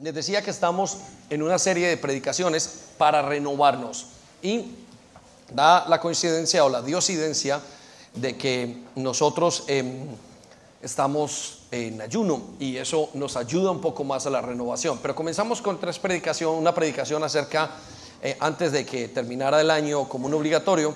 Les decía que estamos en una serie de predicaciones para renovarnos. Y da la coincidencia o la diosidencia de que nosotros em, estamos en ayuno y eso nos ayuda un poco más a la renovación. Pero comenzamos con tres predicaciones, una predicación acerca, eh, antes de que terminara el año como un obligatorio,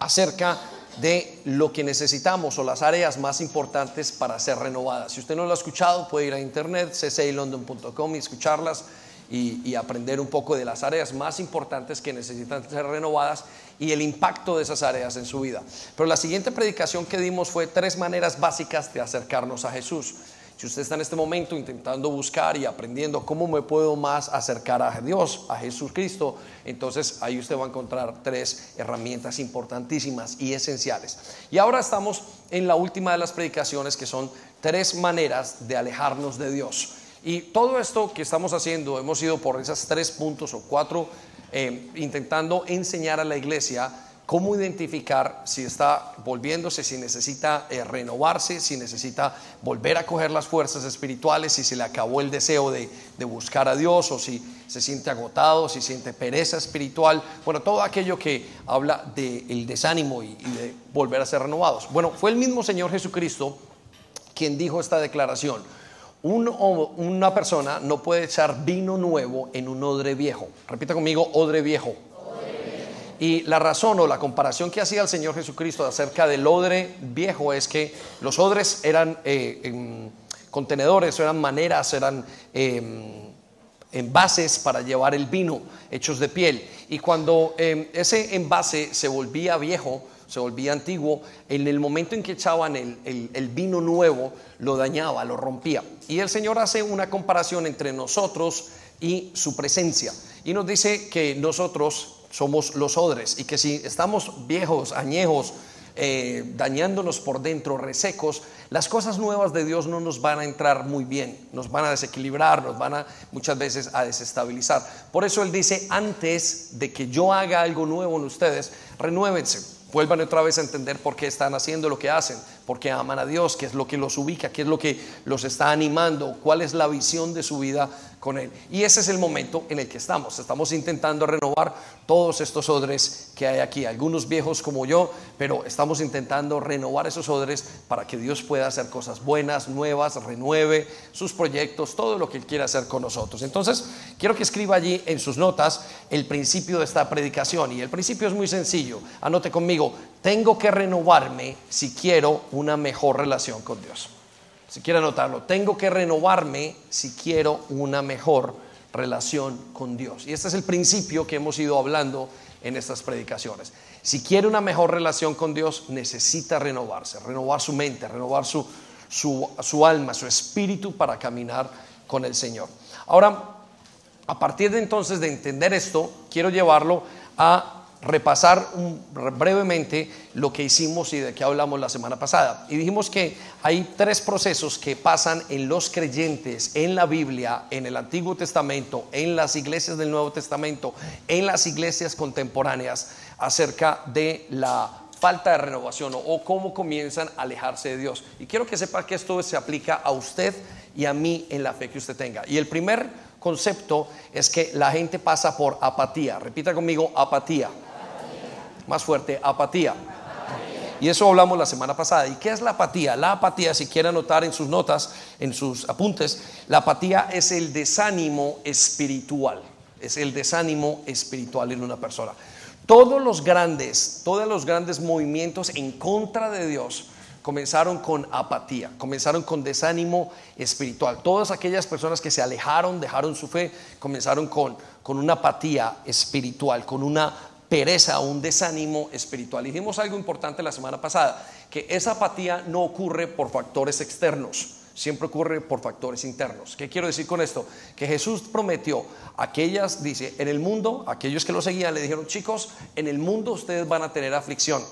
acerca de lo que necesitamos o las áreas más importantes para ser renovadas. Si usted no lo ha escuchado, puede ir a internet, ccaylondon.com y escucharlas y, y, aprender un poco de las áreas más importantes que necesitan ser renovadas y el impacto de esas áreas en su vida. Pero la siguiente predicación que dimos fue tres maneras básicas de acercarnos a Jesús. Si usted está en este momento intentando buscar y aprendiendo cómo me puedo más acercar a Dios, a Jesucristo, entonces ahí usted va a encontrar tres herramientas importantísimas y esenciales. Y ahora estamos en la última de las predicaciones que son tres maneras de alejarnos de Dios. Y todo esto que estamos haciendo, hemos ido por esos tres puntos o cuatro, eh, intentando enseñar a la iglesia cómo identificar si está volviéndose, si necesita eh, renovarse, si necesita volver a coger las fuerzas espirituales, si se le acabó el deseo de, buscar a Dios o si se siente agotado, si siente pereza espiritual, bueno, todo aquello que habla del desánimo y, de volver a ser renovados. Bueno, fue el mismo Señor Jesucristo quien dijo esta declaración. una persona no puede echar vino nuevo en un odre viejo. Repita conmigo, odre viejo. Y la razón o la comparación que hacía el Señor Jesucristo acerca del odre viejo es que los odres eran eh, contenedores, eran maneras, eran em, envases para llevar el vino hechos de piel. Y cuando em, ese envase se volvía viejo, se volvía antiguo, en el momento en que echaban el, vino nuevo, lo dañaba, lo rompía. Y el Señor hace una comparación entre nosotros y su presencia. Y nos dice que nosotros somos los odres. Y que si estamos viejos, añejos, eh, dañándonos por dentro, resecos, las cosas nuevas de Dios no nos van a entrar muy bien, nos van a desequilibrar, nos van a muchas veces a desestabilizar. Por eso Él dice, antes de que yo haga algo nuevo en ustedes, renuévense. Vuelvan otra vez a entender por qué están haciendo lo que hacen, por qué aman a Dios, qué es lo que los ubica, qué es lo que los está animando, cuál es la visión de su vida con Él. Y ese es el momento en el que estamos. Estamos intentando renovar todos estos odres que hay aquí, algunos viejos como yo, pero estamos intentando renovar esos odres para que Dios pueda hacer cosas buenas, nuevas, renueve sus proyectos, todo lo que Él quiera hacer con nosotros. Entonces, quiero que escriba allí en sus notas el principio de esta predicación. Y el principio es muy sencillo. Anote conmigo tengo que renovarme si quiero una mejor relación con Dios. Si quiere anotarlo, tengo que renovarme si quiero una mejor relación con Dios. Y este es el principio que hemos ido hablando en estas predicaciones. Si quiere una mejor relación con Dios, necesita renovarse, renovar su mente, renovar su, su, su alma, su espíritu para caminar con el Señor. Ahora, a partir de entonces de entender esto, quiero llevarlo a repasar brevemente lo que hicimos y de qué hablamos la semana pasada. Y dijimos que hay tres procesos que pasan en los creyentes, en la Biblia, en el Antiguo Testamento, en las iglesias del Nuevo Testamento, en las iglesias contemporáneas, acerca de la falta de renovación o, cómo comienzan a alejarse de Dios. Y quiero que sepa que esto se aplica a usted y a mí en la fe que usted tenga. Y el primer concepto es que la gente pasa por apatía. Repita conmigo, apatía. Más fuerte, apatía. Y eso hablamos la semana pasada. ¿Y qué es la apatía? La apatía, si quiere anotar en sus notas, en sus apuntes, la apatía es el desánimo espiritual. Es el desánimo espiritual en una persona. Todos los grandes, todos los grandes movimientos en contra de Dios comenzaron con apatía, comenzaron con desánimo espiritual. Todas aquellas personas que se alejaron, dejaron su fe, comenzaron con, con una apatía espiritual, con una pereza, un desánimo espiritual. Dijimos algo importante la semana pasada, que esa apatía no ocurre por factores externos, siempre ocurre por factores internos. ¿Qué quiero decir con esto? Que Jesús prometió, aquellas, dice, en el mundo, aquellos que lo seguían le dijeron, chicos, en el mundo ustedes van a tener aflicción,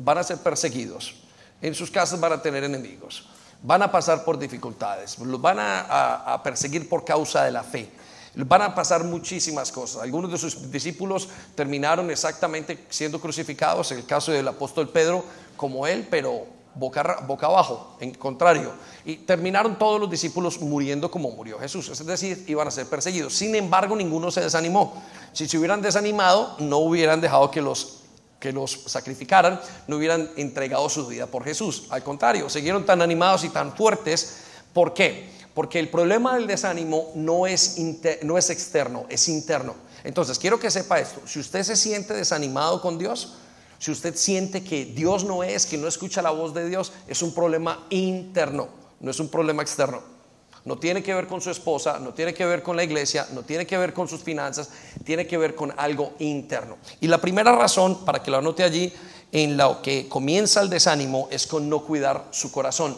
van a ser perseguidos, en sus casas van a tener enemigos, van a pasar por dificultades, los van a, a perseguir por causa de la fe Van a pasar muchísimas cosas. Algunos de sus discípulos terminaron exactamente siendo crucificados, en el caso del apóstol Pedro, como él, pero boca, abajo, en contrario. Y terminaron todos los discípulos muriendo como murió Jesús, es decir, iban a ser perseguidos. Sin embargo, ninguno se desanimó. Si se hubieran desanimado, no hubieran dejado que los que los sacrificaran, no hubieran entregado su vida por Jesús. Al contrario, siguieron tan animados y tan fuertes. ¿Por qué? Porque el problema del desánimo no es, no es externo, es interno. Entonces, quiero que sepa esto. Si usted se siente desanimado con Dios, si usted siente que Dios no es, que no escucha la voz de Dios, es un problema interno, no es un problema externo. No tiene que ver con su esposa, no tiene que ver con la iglesia, no tiene que ver con sus finanzas, tiene que ver con algo interno. Y la primera razón, para que lo anote allí, en lo que comienza el desánimo es con no cuidar su corazón.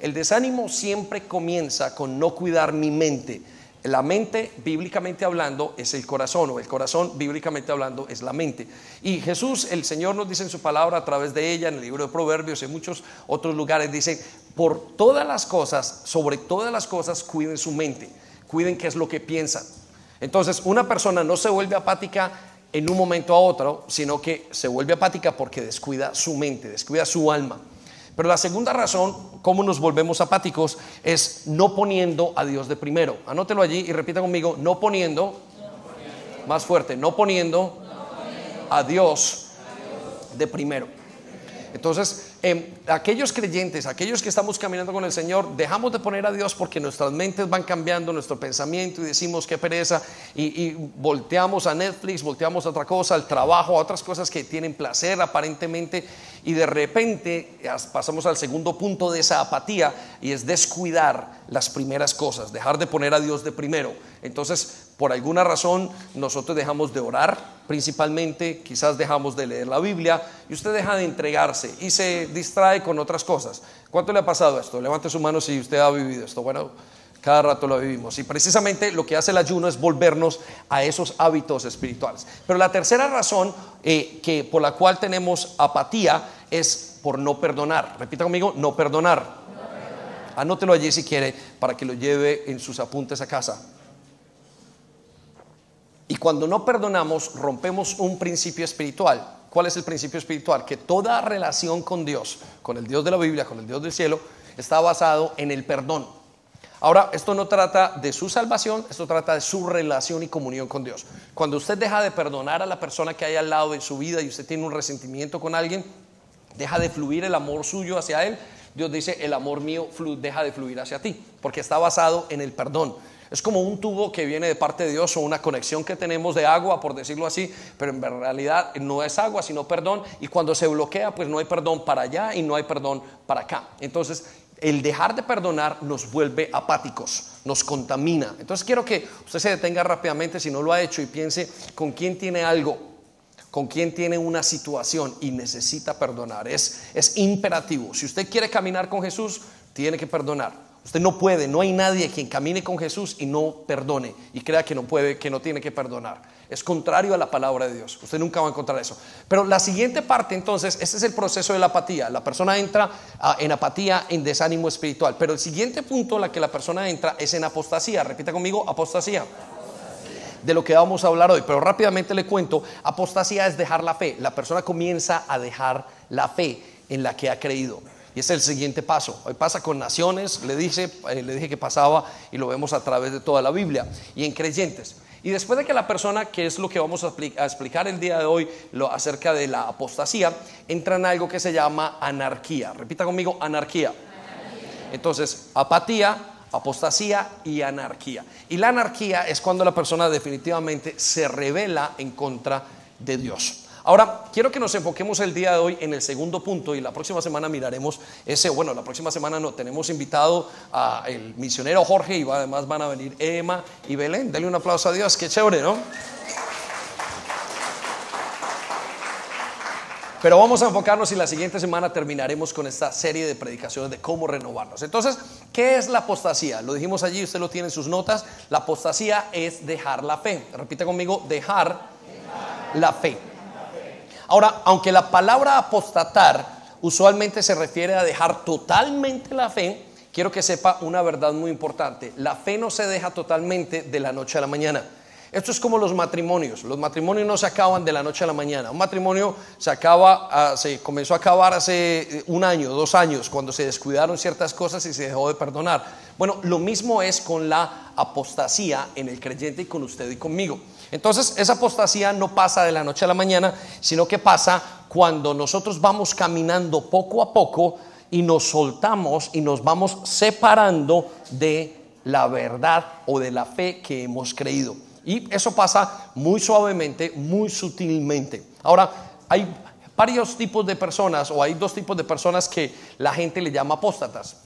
El desánimo siempre comienza con no cuidar mi mente la mente, bíblicamente hablando, es el corazón, o el corazón, bíblicamente hablando, es la mente. Y Jesús, el Señor nos dice en su palabra, a través de ella, en el libro de Proverbios, en muchos otros lugares, dice, por todas las cosas, sobre todas las cosas, cuiden su mente, cuiden qué es lo que piensan. Entonces, una persona no se vuelve apática en un momento a otro, sino que se vuelve apática porque descuida su mente, descuida su alma. Pero la segunda razón, cómo nos volvemos apáticos, es no poniendo a Dios de primero. Anótelo allí y repita conmigo, no poniendo, más fuerte, no poniendo, a Dios de primero. Entonces, em, aquellos creyentes, aquellos que estamos caminando con el Señor, dejamos de poner a Dios porque nuestras mentes van cambiando, nuestro pensamiento y decimos qué pereza y, volteamos a Netflix, volteamos a otra cosa, al trabajo, a otras cosas que tienen placer aparentemente y de repente pasamos al segundo punto de esa apatía y es descuidar las primeras cosas, dejar de poner a Dios de primero. Entonces, por alguna razón, nosotros dejamos de orar, principalmente, quizás dejamos de leer la Biblia y usted deja de entregarse y se distrae con otras cosas. ¿Cuánto le ha pasado esto? Levante su mano si usted ha vivido esto. Bueno, cada rato lo vivimos. Y precisamente lo que hace el ayuno es volvernos a esos hábitos espirituales. Pero la tercera razón eh, que, por la cual tenemos apatía es por no perdonar. Repita conmigo, no perdonar. no perdonar. Anótelo allí si quiere para que lo lleve en sus apuntes a casa. Y cuando no perdonamos, rompemos un principio espiritual. ¿Cuál es el principio espiritual? Que toda relación con Dios, con el Dios de la Biblia, con el Dios del cielo, está basado en el perdón. Ahora, esto no trata de su salvación, esto trata de su relación y comunión con Dios. Cuando usted deja de perdonar a la persona que hay al lado de su vida y usted tiene un resentimiento con alguien, deja de fluir el amor suyo hacia él. Dios dice, el amor mío deja de fluir hacia ti, porque está basado en el perdón. Es como un tubo que viene de parte de Dios o una conexión que tenemos de agua, por decirlo así, pero en realidad no es agua, sino perdón. Y cuando se bloquea, pues no hay perdón para allá y no hay perdón para acá. Entonces, el dejar de perdonar nos vuelve apáticos, nos contamina. Entonces quiero que usted se detenga rápidamente si no lo ha hecho y piense con quién tiene algo, con quién tiene una situación y necesita perdonar. Es, es imperativo. Si usted quiere caminar con Jesús, tiene que perdonar. Usted no puede, no hay nadie quien camine con Jesús y no perdone y crea que no puede, que no tiene que perdonar. Es contrario a la palabra de Dios. Usted nunca va a encontrar eso. Pero la siguiente parte, entonces, ese es el proceso de la apatía. La persona entra ah, en apatía, en desánimo espiritual. Pero el siguiente punto en la que la persona entra es en apostasía. Repita conmigo, apostasía. De lo que vamos a hablar hoy. Pero rápidamente le cuento, apostasía es dejar la fe. La persona comienza a dejar la fe en la que ha creído. Y es el siguiente paso. Hoy pasa con naciones, le, dice, eh, le dije que pasaba y lo vemos a través de toda la Biblia y en creyentes. Y después de que la persona, que es lo que vamos a, explicar el día de hoy lo, acerca de la apostasía, entra en algo que se llama anarquía. Repita conmigo, anarquía. Entonces, apatía, apostasía y anarquía. Y la anarquía es cuando la persona definitivamente se revela en contra de Dios. Ahora, quiero que nos enfoquemos el día de hoy en el segundo punto y la próxima semana miraremos ese, bueno, la próxima semana no, tenemos invitado al misionero Jorge y además van a venir Emma y Belén. Denle un aplauso a Dios, qué chévere, ¿no? Pero vamos a enfocarnos y la siguiente semana terminaremos con esta serie de predicaciones de cómo renovarnos. Entonces, ¿qué es la apostasía? Lo dijimos allí, usted lo tiene en sus notas. La apostasía es dejar la fe. Repite conmigo, dejar. la fe. Ahora, aunque la palabra apostatar usualmente se refiere a dejar totalmente la fe, quiero que sepa una verdad muy importante. La fe no se deja totalmente de la noche a la mañana. Esto es como los matrimonios. Los matrimonios no se acaban de la noche a la mañana. Un matrimonio se acaba, ah, se comenzó a acabar hace eh, un año, dos años, cuando se descuidaron ciertas cosas y se dejó de perdonar. Bueno, lo mismo es con la apostasía en el creyente y con usted y conmigo. Entonces, esa apostasía no pasa de la noche a la mañana, sino que pasa cuando nosotros vamos caminando poco a poco y nos soltamos y nos vamos separando de la verdad o de la fe que hemos creído. Y eso pasa muy suavemente, muy sutilmente. Ahora, hay varios tipos de personas o hay dos tipos de personas que la gente le llama apóstatas.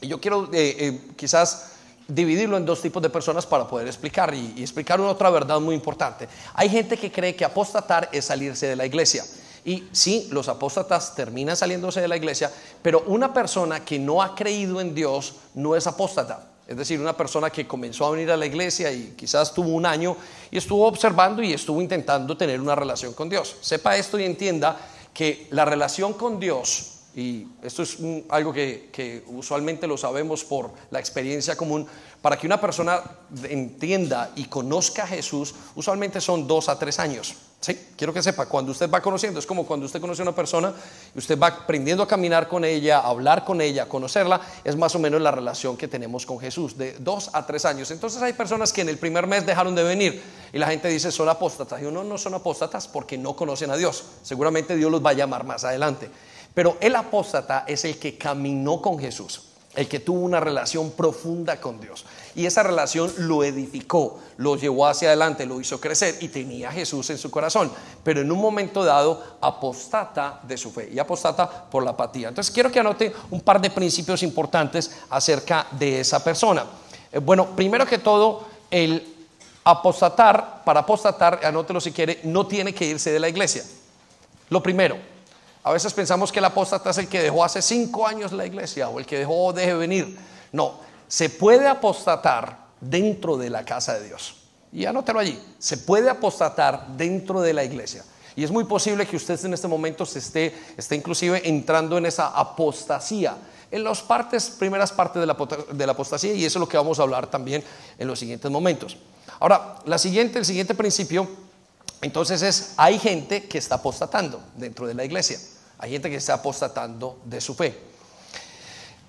Y yo quiero eh, eh, quizás dividirlo en dos tipos de personas para poder explicar y, y explicar una otra verdad muy importante. Hay gente que cree que apostatar es salirse de la iglesia. Y sí, los apóstatas terminan saliéndose de la iglesia, pero una persona que no ha creído en Dios no es apóstata. Es decir, una persona que comenzó a venir a la iglesia y quizás tuvo un año y estuvo observando y estuvo intentando tener una relación con Dios. Sepa esto y entienda que la relación con Dios, y esto es algo que, que usualmente lo sabemos por la experiencia común, para que una persona entienda y conozca a Jesús, usualmente son dos a tres años. Sí, quiero que sepa, cuando usted va conociendo, es como cuando usted conoce a una persona y usted va aprendiendo a caminar con ella, a hablar con ella, a conocerla, es más o menos la relación que tenemos con Jesús, de dos a tres años. Entonces hay personas que en el primer mes dejaron de venir y la gente dice son apóstatas. Y uno no son apóstatas porque no conocen a Dios. Seguramente Dios los va a llamar más adelante. Pero el apóstata es el que caminó con Jesús el que tuvo una relación profunda con Dios. Y esa relación lo edificó, lo llevó hacia adelante, lo hizo crecer y tenía a Jesús en su corazón. Pero en un momento dado apostata de su fe y apostata por la apatía. Entonces quiero que anote un par de principios importantes acerca de esa persona. Eh, bueno, primero que todo, el apostatar, para apostatar, anótelo si quiere, no tiene que irse de la iglesia. Lo primero, a veces pensamos que el apóstata es el que dejó hace cinco años la iglesia o el que dejó deje venir. No, se puede apostatar dentro de la casa de Dios. Y anótelo allí, se puede apostatar dentro de la iglesia. Y es muy posible que usted en este momento se esté, esté inclusive entrando en esa apostasía, en las partes, primeras partes de la, de la apostasía, y eso es lo que vamos a hablar también en los siguientes momentos. Ahora, la siguiente, el siguiente principio entonces es, hay gente que está apostatando dentro de la iglesia, hay gente que está apostatando de su fe.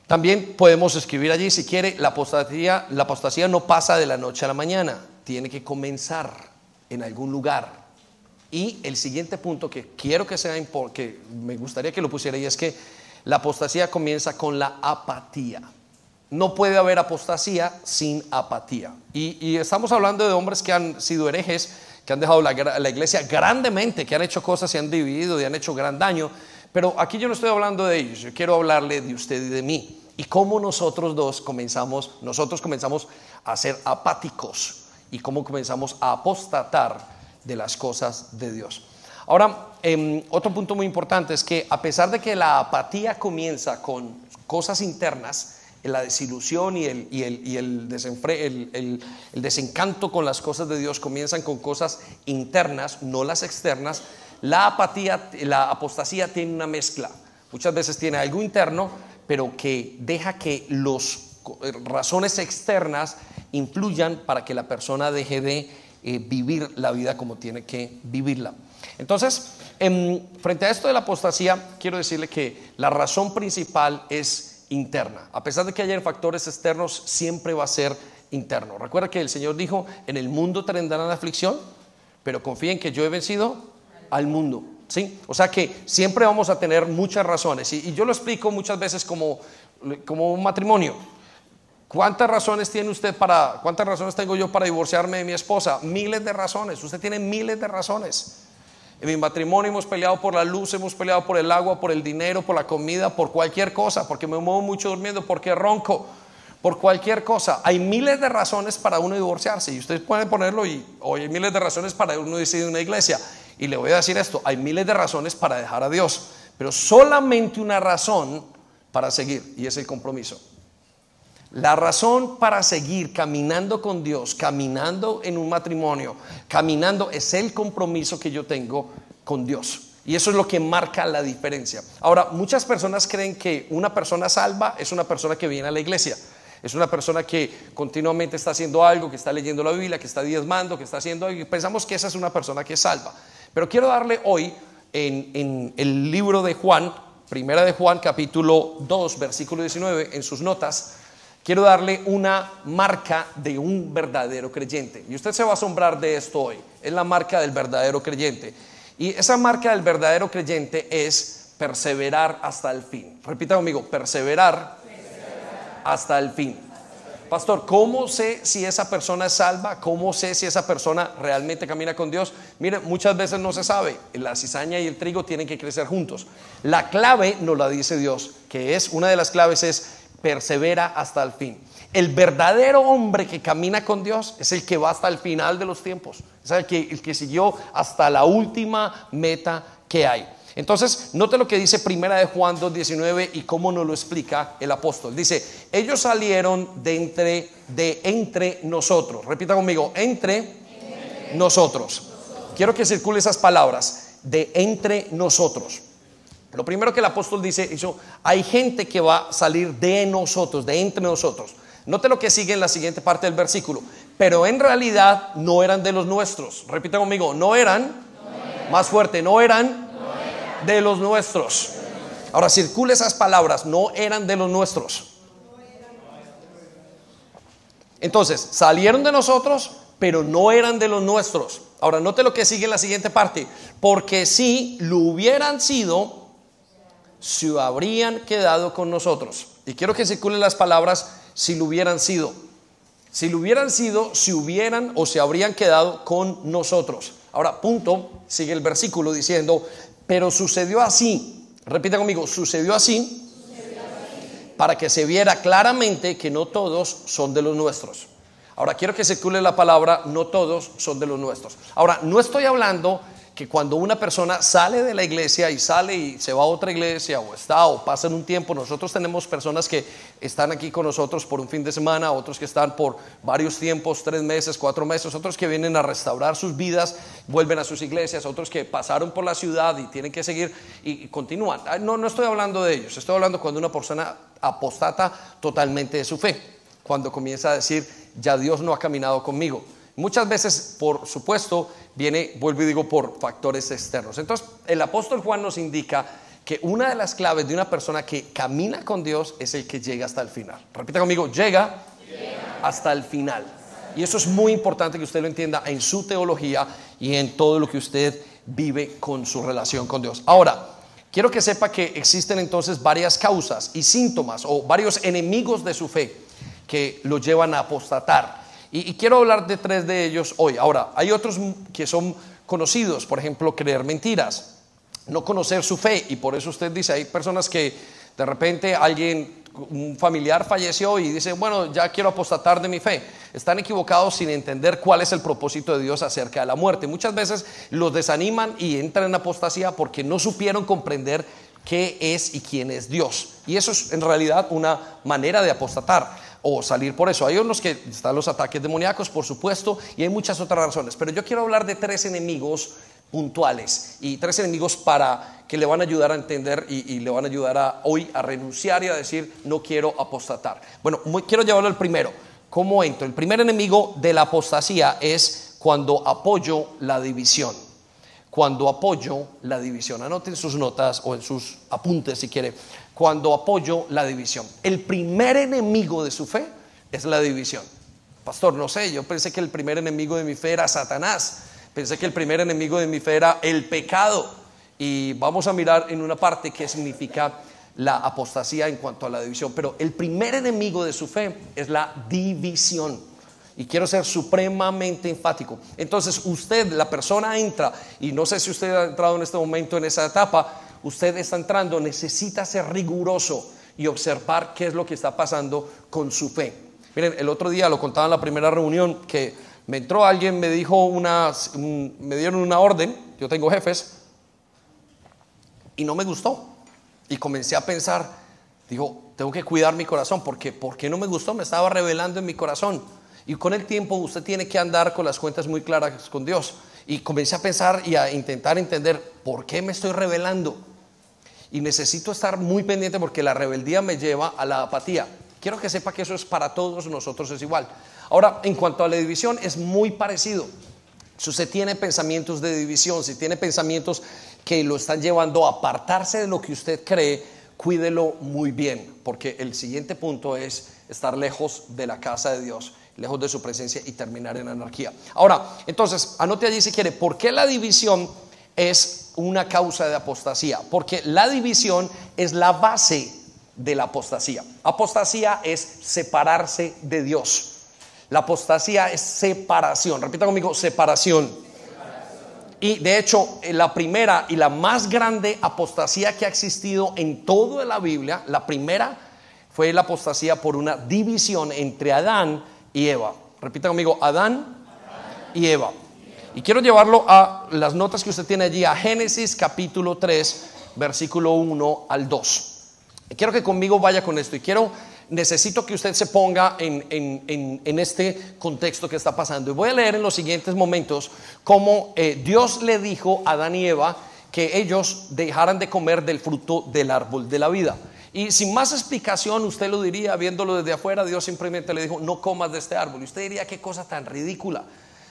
También podemos escribir allí, si quiere, la apostasía, la apostasía no pasa de la noche a la mañana, tiene que comenzar en algún lugar. Y el siguiente punto que quiero que sea, que me gustaría que lo pusiera ahí, es que la apostasía comienza con la apatía. No puede haber apostasía sin apatía. Y, y estamos hablando de hombres que han sido herejes, que han dejado la, iglesia grandemente, que han hecho cosas, se han dividido y han hecho gran daño. Pero aquí yo no estoy hablando de ellos, yo quiero hablarle de usted y de mí. Y cómo nosotros dos comenzamos, nosotros comenzamos a ser apáticos y cómo comenzamos a apostatar de las cosas de Dios. Ahora, em, otro punto muy importante es que a pesar de que la apatía comienza con cosas internas, la desilusión y, el, y, el, y el, desencanto con las cosas de Dios comienzan con cosas internas, no las externas. La apatía, la apostasía tiene una mezcla. Muchas veces tiene algo interno, pero que deja que las razones externas influyan para que la persona deje de eh, vivir la vida como tiene que vivirla. Entonces, en, frente a esto de la apostasía, quiero decirle que la razón principal es interna. A pesar de que haya factores externos, siempre va a ser interno. Recuerda que el Señor dijo, en el mundo tendrán aflicción, pero confíen que yo he vencido al mundo. ¿Sí? O sea que siempre vamos a tener muchas razones. Y, yo lo explico muchas veces como, como un matrimonio. ¿Cuántas razones tiene usted para, cuántas razones tengo yo para divorciarme de mi esposa? Miles de razones. Usted tiene miles de razones. En mi matrimonio hemos peleado por la luz, hemos peleado por el agua, por el dinero, por la comida, por cualquier cosa, porque me muevo mucho durmiendo, porque ronco, por cualquier cosa. Hay miles de razones para uno divorciarse y ustedes pueden ponerlo y hoy hay miles de razones para uno decidir una iglesia. Y le voy a decir esto, hay miles de razones para dejar a Dios, pero solamente una razón para seguir y es el compromiso. La razón para seguir caminando con Dios, caminando en un matrimonio, caminando es el compromiso que yo tengo con Dios. Y eso es lo que marca la diferencia. Ahora, muchas personas creen que una persona salva es una persona que viene a la iglesia. Es una persona que continuamente está haciendo algo, que está leyendo la Biblia, que está diezmando, que está haciendo algo, y pensamos que esa es una persona que salva. Pero quiero darle hoy en, en el libro de Juan, primera de Juan, capítulo 2, versículo 19, en sus notas, quiero darle una marca de un verdadero creyente. Y usted se va a asombrar de esto hoy. Es la marca del verdadero creyente. Y esa marca del verdadero creyente es perseverar hasta el fin. Repita conmigo, perseverar, hasta el fin. Pastor, ¿cómo sé si esa persona es salva? ¿Cómo sé si esa persona realmente camina con Dios? Mire, muchas veces no se sabe. La cizaña y el trigo tienen que crecer juntos. La clave nos la dice Dios, que es una de las claves es persevera hasta el fin. El verdadero hombre que camina con Dios es el que va hasta el final de los tiempos, es el que, el que siguió hasta la última meta que hay. Entonces, note lo que dice Primera de Juan 2.19 y cómo nos lo explica el apóstol. Dice, ellos salieron de entre, nosotros. Repita conmigo, entre, nosotros. Quiero que circule esas palabras, de entre nosotros. Lo primero que el apóstol dice, eso, hay gente que va a salir de nosotros, de entre nosotros. Note lo que sigue en la siguiente parte del versículo. Pero en realidad no eran de los nuestros. Repita conmigo, no eran, más fuerte, no eran, de los nuestros. Ahora circule esas palabras, no eran de los nuestros. Entonces, salieron de nosotros, pero no eran de los nuestros. Ahora, note lo que sigue en la siguiente parte. Porque si lo hubieran sido, se habrían quedado con nosotros. Y quiero que circulen las palabras si lo hubieran sido. Si lo hubieran sido, si hubieran o se habrían quedado con nosotros. Ahora, punto, sigue el versículo diciendo, pero sucedió así. Repita conmigo, sucedió así, para que se viera claramente que no todos son de los nuestros. Ahora, quiero que circule la palabra, no todos son de los nuestros. Ahora, no estoy hablando que cuando una persona sale de la iglesia y sale y se va a otra iglesia o está o pasa en un tiempo, nosotros tenemos personas que están aquí con nosotros por un fin de semana, otros que están por varios tiempos, tres meses, cuatro meses, otros que vienen a restaurar sus vidas, vuelven a sus iglesias, otros que pasaron por la ciudad y tienen que seguir y, continúan. Ah, no, no estoy hablando de ellos, estoy hablando cuando una persona apostata totalmente de su fe, cuando comienza a decir, ya Dios no ha caminado conmigo. Muchas veces, por supuesto, viene, vuelvo y digo, por factores externos. Entonces, el apóstol Juan nos indica que una de las claves de una persona que camina con Dios es el que llega hasta el final. Repita conmigo, llega, hasta el final. Y eso es muy importante que usted lo entienda en su teología y en todo lo que usted vive con su relación con Dios. Ahora, quiero que sepa que existen entonces varias causas y síntomas o varios enemigos de su fe que lo llevan a apostatar. Y, quiero hablar de tres de ellos hoy. Ahora, hay otros que son conocidos, por ejemplo, creer mentiras, no conocer su fe. Y por eso usted dice, hay personas que de repente alguien, un familiar falleció y dice, bueno, ya quiero apostatar de mi fe. Están equivocados sin entender cuál es el propósito de Dios acerca de la muerte. Muchas veces los desaniman y entran en apostasía porque no supieron comprender qué es y quién es Dios. Y eso es en realidad una manera de apostatar o salir por eso. Hay unos que están los ataques demoníacos, por supuesto, y hay muchas otras razones. Pero yo quiero hablar de tres enemigos puntuales y tres enemigos para que le van a ayudar a entender y, le van a ayudar a, hoy a renunciar y a decir no quiero apostatar. Bueno, quiero llevarlo al primero. ¿Cómo entro? El primer enemigo de la apostasía es cuando apoyo la división. Cuando apoyo la división. Anoten sus notas o en sus apuntes si quiere cuando apoyo la división. El primer enemigo de su fe es la división. Pastor, no sé, yo pensé que el primer enemigo de mi fe era Satanás. Pensé que el primer enemigo de mi fe era el pecado. Y vamos a mirar en una parte qué significa la apostasía en cuanto a la división. Pero el primer enemigo de su fe es la división. Y quiero ser supremamente enfático. Entonces usted, la persona entra, y no sé si usted ha entrado en este momento en esa etapa, usted está entrando, necesita ser riguroso y observar qué es lo que está pasando con su fe. Miren, el otro día lo contaba en la primera reunión que me entró alguien, me dijo una, me dieron una orden, yo tengo jefes, y no me gustó. Y comencé a pensar, digo, tengo que cuidar mi corazón, porque ¿por qué no me gustó? Me estaba revelando en mi corazón. Y con el tiempo usted tiene que andar con las cuentas muy claras con Dios. Y comencé a pensar y a intentar entender por qué me estoy revelando. Y necesito estar muy pendiente porque la rebeldía me lleva a la apatía. Quiero que sepa que eso es para todos nosotros es igual. Ahora, en cuanto a la división, es muy parecido. Si usted tiene pensamientos de división, si tiene pensamientos que lo están llevando a apartarse de lo que usted cree, cuídelo muy bien, porque el siguiente punto es estar lejos de la casa de Dios, lejos de su presencia y terminar en anarquía. Ahora, entonces, anote allí si quiere, ¿por qué la división es una causa de apostasía? Porque la división es la base de la apostasía. Apostasía es separarse de Dios. La apostasía es separación. Repita conmigo, separación. Y de hecho, la primera y la más grande apostasía que ha existido en toda la Biblia, la primera fue la apostasía por una división entre Adán y Eva. Repita conmigo, Adán y Eva. Y quiero llevarlo a las notas que usted tiene allí, a Génesis capítulo 3, versículo 1 al 2. Quiero que conmigo vaya con esto y quiero necesito que usted se ponga en, este contexto que está pasando. Y voy a leer en los siguientes momentos cómo eh, Dios le dijo a Adán y Eva que ellos dejaran de comer del fruto del árbol de la vida. Y sin más explicación, usted lo diría, viéndolo desde afuera, Dios simplemente le dijo, no comas de este árbol. Y usted diría, qué cosa tan ridícula.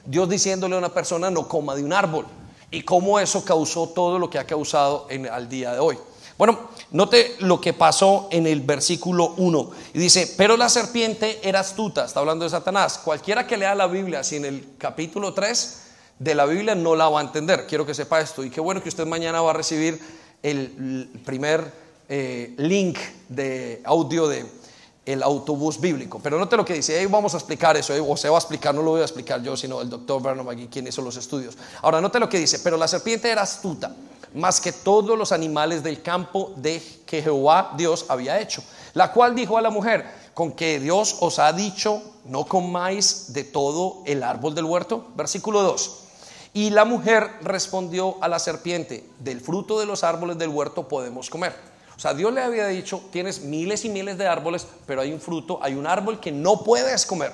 Dios diciéndole a una persona, no coma de un árbol. Y cómo eso causó todo lo que ha causado al día de hoy. Bueno, note lo que pasó en el versículo 1. Y dice, pero la serpiente era astuta, está hablando de Satanás. Cualquiera que lea la Biblia, si en el capítulo 3 de la Biblia no la va a entender, quiero que sepa esto. Y qué bueno que usted mañana va a recibir el primer eh, link de audio de el autobús bíblico. Pero note lo que dice, ahí vamos a explicar eso, o se va a explicar, no lo voy a explicar yo, sino el doctor Vernon aquí, quien hizo los estudios. Ahora, note lo que dice, pero la serpiente era astuta más que todos los animales del campo de que Jehová Dios había hecho. La cual dijo a la mujer, con que Dios os ha dicho, no comáis de todo el árbol del huerto. Versículo 2. Y la mujer respondió a la serpiente, del fruto de los árboles del huerto podemos comer. O sea, Dios le había dicho, tienes miles y miles de árboles, pero hay un fruto, hay un árbol que no puedes comer.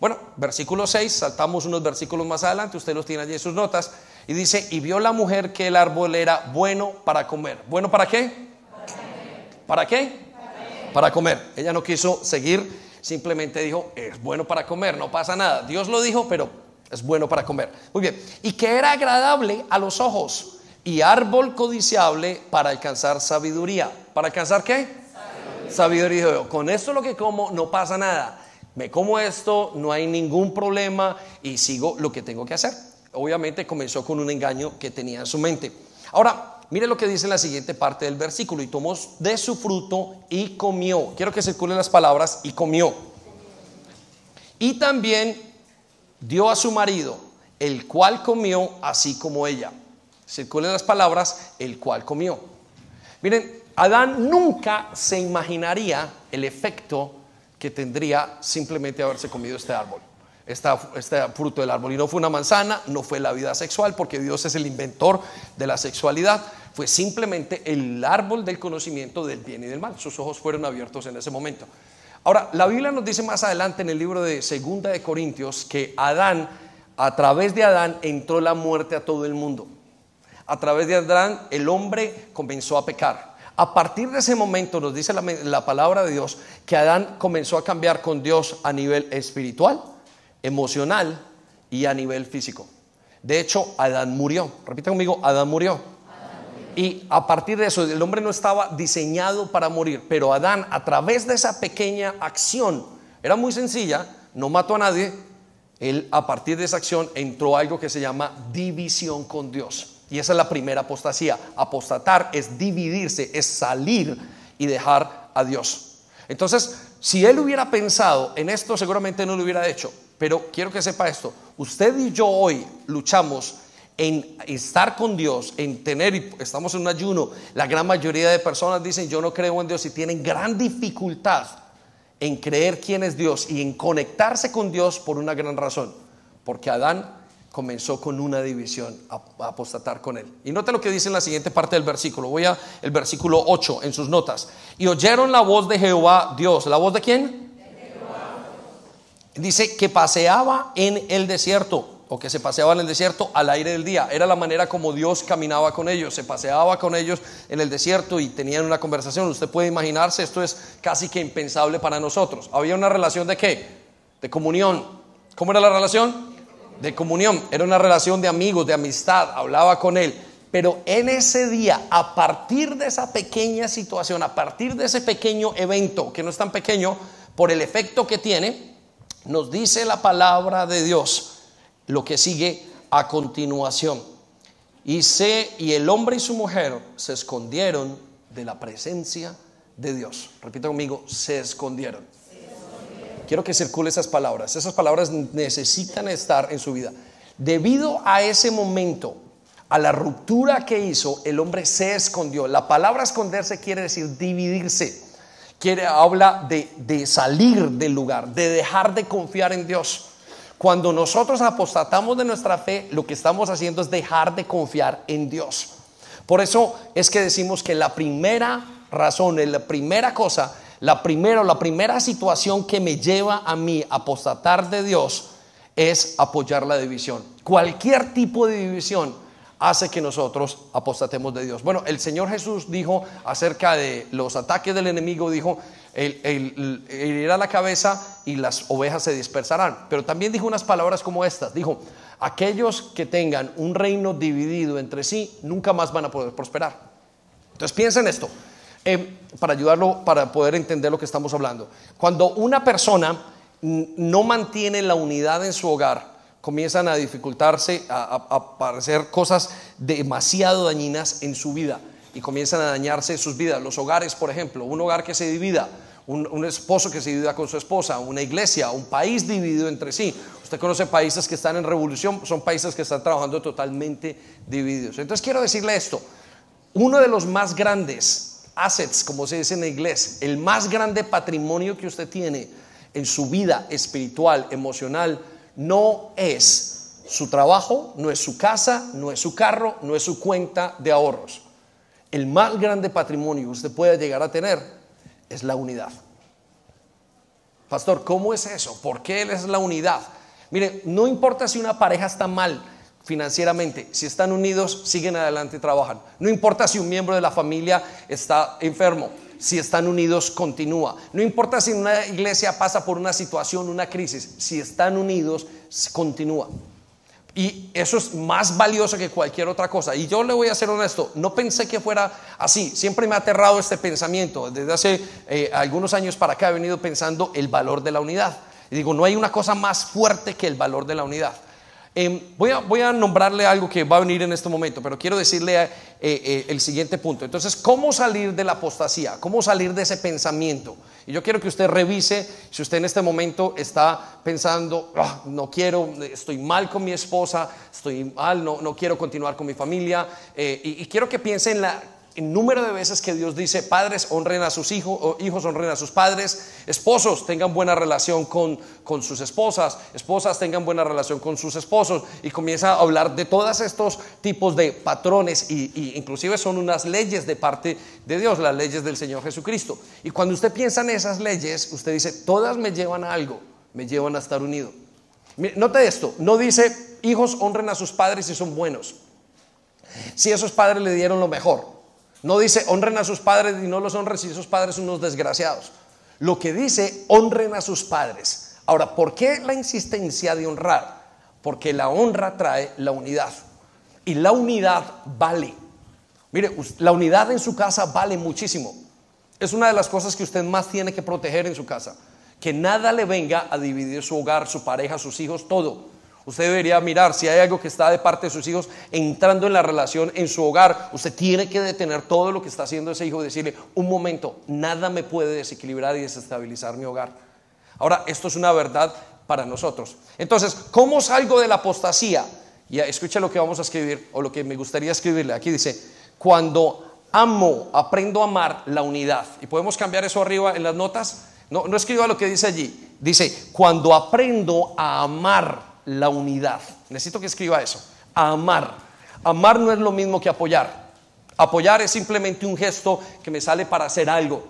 Bueno, versículo 6, saltamos unos versículos más adelante, usted los tiene allí en sus notas. Y dice, y vio la mujer que el árbol era bueno para comer. ¿Bueno para qué? ¿Para qué? Para comer. Ella no quiso seguir, simplemente dijo, es bueno para comer, no pasa nada. Dios lo dijo, pero es bueno para comer. Muy bien. Y que era agradable a los ojos y árbol codiciable para alcanzar sabiduría. ¿Para alcanzar qué? Sabiduría. sabiduría. Con esto lo que como no pasa nada. Me como esto, no hay ningún problema y sigo lo que tengo que hacer obviamente comenzó con un engaño que tenía en su mente. Ahora, mire lo que dice en la siguiente parte del versículo, y tomó de su fruto y comió. Quiero que circulen las palabras, y comió. Y también dio a su marido, el cual comió así como ella. Circulen las palabras, el cual comió. Miren, Adán nunca se imaginaría el efecto que tendría simplemente haberse comido este árbol este fruto del árbol. Y no fue una manzana, no fue la vida sexual, porque Dios es el inventor de la sexualidad. Fue simplemente el árbol del conocimiento del bien y del mal. Sus ojos fueron abiertos en ese momento. Ahora, la Biblia nos dice más adelante en el libro de Segunda de Corintios que Adán, a través de Adán, entró la muerte a todo el mundo. A través de Adán, el hombre comenzó a pecar. A partir de ese momento nos dice la, la palabra de Dios que Adán comenzó a cambiar con Dios a nivel espiritual, emocional y a nivel físico. De hecho, Adán murió. Repita conmigo, Adán murió. Y a partir de eso, el hombre no estaba diseñado para morir, pero Adán, a través de esa pequeña acción, era muy sencilla, no mató a nadie, él a partir de esa acción entró algo que se llama división con Dios. Y esa es la primera apostasía. Apostatar es dividirse, es salir y dejar a Dios. Entonces, si él hubiera pensado en esto, seguramente no lo hubiera hecho. Pero quiero que sepa esto, usted y yo hoy luchamos en estar con Dios, en tener, estamos en un ayuno, la gran mayoría de personas dicen yo no creo en Dios y tienen gran dificultad en creer quién es Dios y en conectarse con Dios por una gran razón, porque Adán comenzó con una división a, apostatar con él. Y note lo que dice en la siguiente parte del versículo. Voy a el versículo 8 en sus notas. Y oyeron la voz de Jehová Dios. ¿La voz de quién? dice que paseaba en el desierto. o que se paseaba en el desierto al aire del día. Era la manera como Dios caminaba con ellos, se paseaba con ellos en el desierto y tenían una conversación. Usted puede imaginarse, esto es casi que impensable para nosotros. Había una relación de qué? De comunión. ¿Cómo era la relación? De comunión. Era una relación de amigos, de amistad. Hablaba con él. Pero en ese día, a partir de esa pequeña situación, a partir de ese pequeño evento, que no es tan pequeño, por el efecto que tiene, nos dice la palabra de Dios lo que sigue a continuación. Y, se, y el hombre y su mujer se escondieron de la presencia de Dios. Repita conmigo, se escondieron. Quiero que circule esas palabras. Esas palabras necesitan estar en su vida. Debido a ese momento, a la ruptura que hizo, el hombre se escondió. La palabra esconderse quiere decir dividirse. Quiere, habla de, de salir del lugar, de dejar de confiar en Dios. Cuando nosotros apostatamos de nuestra fe, lo que estamos haciendo es dejar de confiar en Dios. Por eso es que decimos que la primera razón, la primera cosa, la primera, la primera situación que me lleva a mí a apostatar de Dios es apoyar la división. Cualquier tipo de división hace que nosotros apostatemos de Dios. Bueno, el Señor Jesús dijo acerca de los ataques del enemigo, dijo, el, herirá la cabeza y las ovejas se dispersarán. Pero también dijo unas palabras como estas, dijo, aquellos que tengan un reino dividido entre sí, nunca más van a poder prosperar. Entonces piensen esto, eh, para ayudarlo, para poder entender lo que estamos hablando. Cuando una persona no mantiene la unidad en su hogar, comienzan a dificultarse, a, aparecer cosas demasiado dañinas en su vida y comienzan a dañarse sus vidas. Los hogares, por ejemplo, un hogar que se divida, un, esposo que se divida con su esposa, una iglesia, un país dividido entre sí. Usted conoce países que están en revolución, son países que están trabajando totalmente divididos. Entonces quiero decirle esto, uno de los más grandes assets, como se dice en inglés, el más grande patrimonio que usted tiene en su vida espiritual, emocional, no es su trabajo, no es su casa, no es su carro, no es su cuenta de ahorros. El más grande patrimonio que usted puede llegar a tener es la unidad. Pastor, ¿cómo es eso? ¿Por qué es la unidad? Mire, no importa si una pareja está mal financieramente, si están unidos, siguen adelante y trabajan. No importa si un miembro de la familia está enfermo, si están unidos, continúa. No importa si una iglesia pasa por una situación, una crisis, si están unidos, continúa. Y eso es más valioso que cualquier otra cosa. Y yo le voy a ser honesto, no pensé que fuera así. Siempre me ha aterrado este pensamiento. Desde hace eh, algunos años para acá he venido pensando el valor de la unidad. Y digo, no hay una cosa más fuerte que el valor de la unidad. Em, voy, a, voy, a, nombrarle algo que va a venir en este momento, pero quiero decirle eh, eh, el siguiente punto. Entonces, ¿cómo salir de la apostasía? ¿Cómo salir de ese pensamiento? Y yo quiero que usted revise si usted en este momento está pensando, ah, no quiero, estoy mal con mi esposa, estoy mal, no, no quiero continuar con mi familia. Eh, y, y quiero que piense en la el número de veces que Dios dice, padres honren a sus hijos, o hijos honren a sus padres, esposos tengan buena relación con, con, sus esposas, esposas tengan buena relación con sus esposos, y comienza a hablar de todos estos tipos de patrones, y, inclusive son unas leyes de parte de Dios, las leyes del Señor Jesucristo. Y cuando usted piensa en esas leyes, usted dice, todas me llevan a algo, me llevan a estar unido. Note esto, no dice, hijos honren a sus padres si son buenos. Si esos padres le dieron lo mejor, no dice honren a sus padres y no los honren si esos padres son unos desgraciados. Lo que dice honren a sus padres. Ahora, ¿por qué la insistencia de honrar? Porque la honra trae la unidad. Y la unidad vale. Mire, la unidad en su casa vale muchísimo. Es una de las cosas que usted más tiene que proteger en su casa. Que nada le venga a dividir su hogar, su pareja, sus hijos, todo. Usted debería mirar si hay algo que está de parte de sus hijos entrando en la relación en su hogar. Usted tiene que detener todo lo que está haciendo ese hijo y decirle, un momento, nada me puede desequilibrar y desestabilizar mi hogar. Ahora, esto es una verdad para nosotros. Entonces, ¿cómo salgo de la apostasía? Y escuche lo que vamos a escribir o lo que me gustaría escribirle. Aquí dice, cuando amo, aprendo a amar la unidad. Y podemos cambiar eso arriba en las notas. No, no escriba lo que dice allí. Dice, cuando aprendo a amar la unidad. Necesito que escriba eso. amar. Amar no es lo mismo que apoyar. Apoyar es simplemente un gesto que me sale para hacer algo.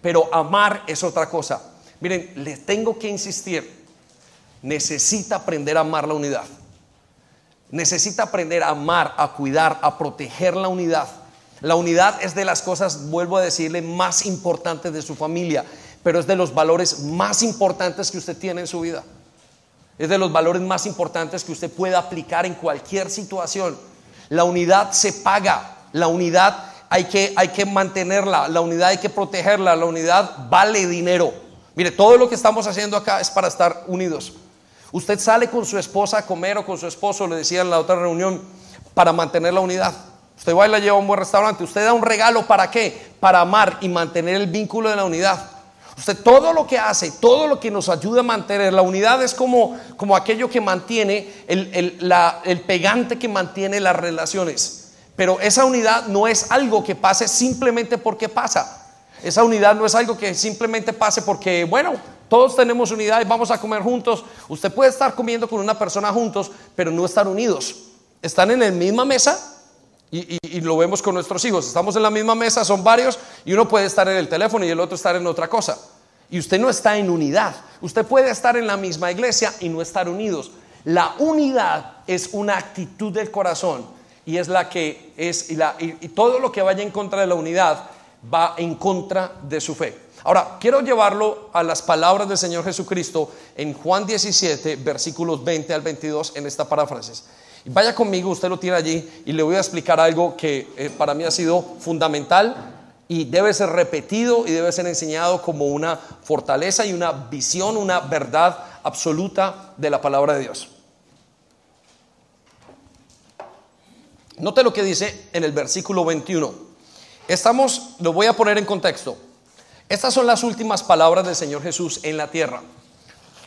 Pero amar es otra cosa. Miren, les tengo que insistir. Necesita aprender a amar la unidad. necesita aprender a amar, a cuidar, a proteger la unidad. La unidad es de las cosas, vuelvo a decirle, más importantes de su familia, pero es de los valores más importantes que usted tiene en su vida. Es de los valores más importantes que usted pueda aplicar en cualquier situación. La unidad se paga, la unidad hay que, hay que mantenerla, la unidad hay que protegerla, la unidad vale dinero. Mire, todo lo que estamos haciendo acá es para estar unidos. Usted sale con su esposa a comer o con su esposo, le decía en la otra reunión, para mantener la unidad. Usted va y la lleva a un buen restaurante. Usted da un regalo para qué? Para amar y mantener el vínculo de la unidad. Usted todo lo que hace, todo lo que nos ayuda a mantener la unidad es como, como aquello que mantiene, el, el pegante que mantiene las relaciones. Pero esa unidad no es algo que pase simplemente porque pasa. Esa unidad no es algo que simplemente pase porque, bueno, todos tenemos unidad y vamos a comer juntos. Usted puede estar comiendo con una persona juntos, pero no estar unidos. Están en la misma mesa y, lo vemos con nuestros hijos. Estamos en la misma mesa, son varios, y uno puede estar en el teléfono y el otro estar en otra cosa. Y usted no está en unidad. Usted puede estar en la misma iglesia y no estar unidos. La unidad es una actitud del corazón y es la que es, y, todo lo que vaya en contra de la unidad va en contra de su fe. Ahora, quiero llevarlo a las palabras del Señor Jesucristo en Juan 17, versículos 20 al 22, en esta paráfrasis. Vaya conmigo, usted lo tiene allí, y le voy a explicar algo que eh, para mí ha sido fundamental y debe ser repetido y debe ser enseñado como una fortaleza y una visión, una verdad absoluta de la palabra de Dios. Note lo que dice en el versículo 21. Estamos, lo voy a poner en contexto. Estas son las últimas palabras del Señor Jesús en la tierra.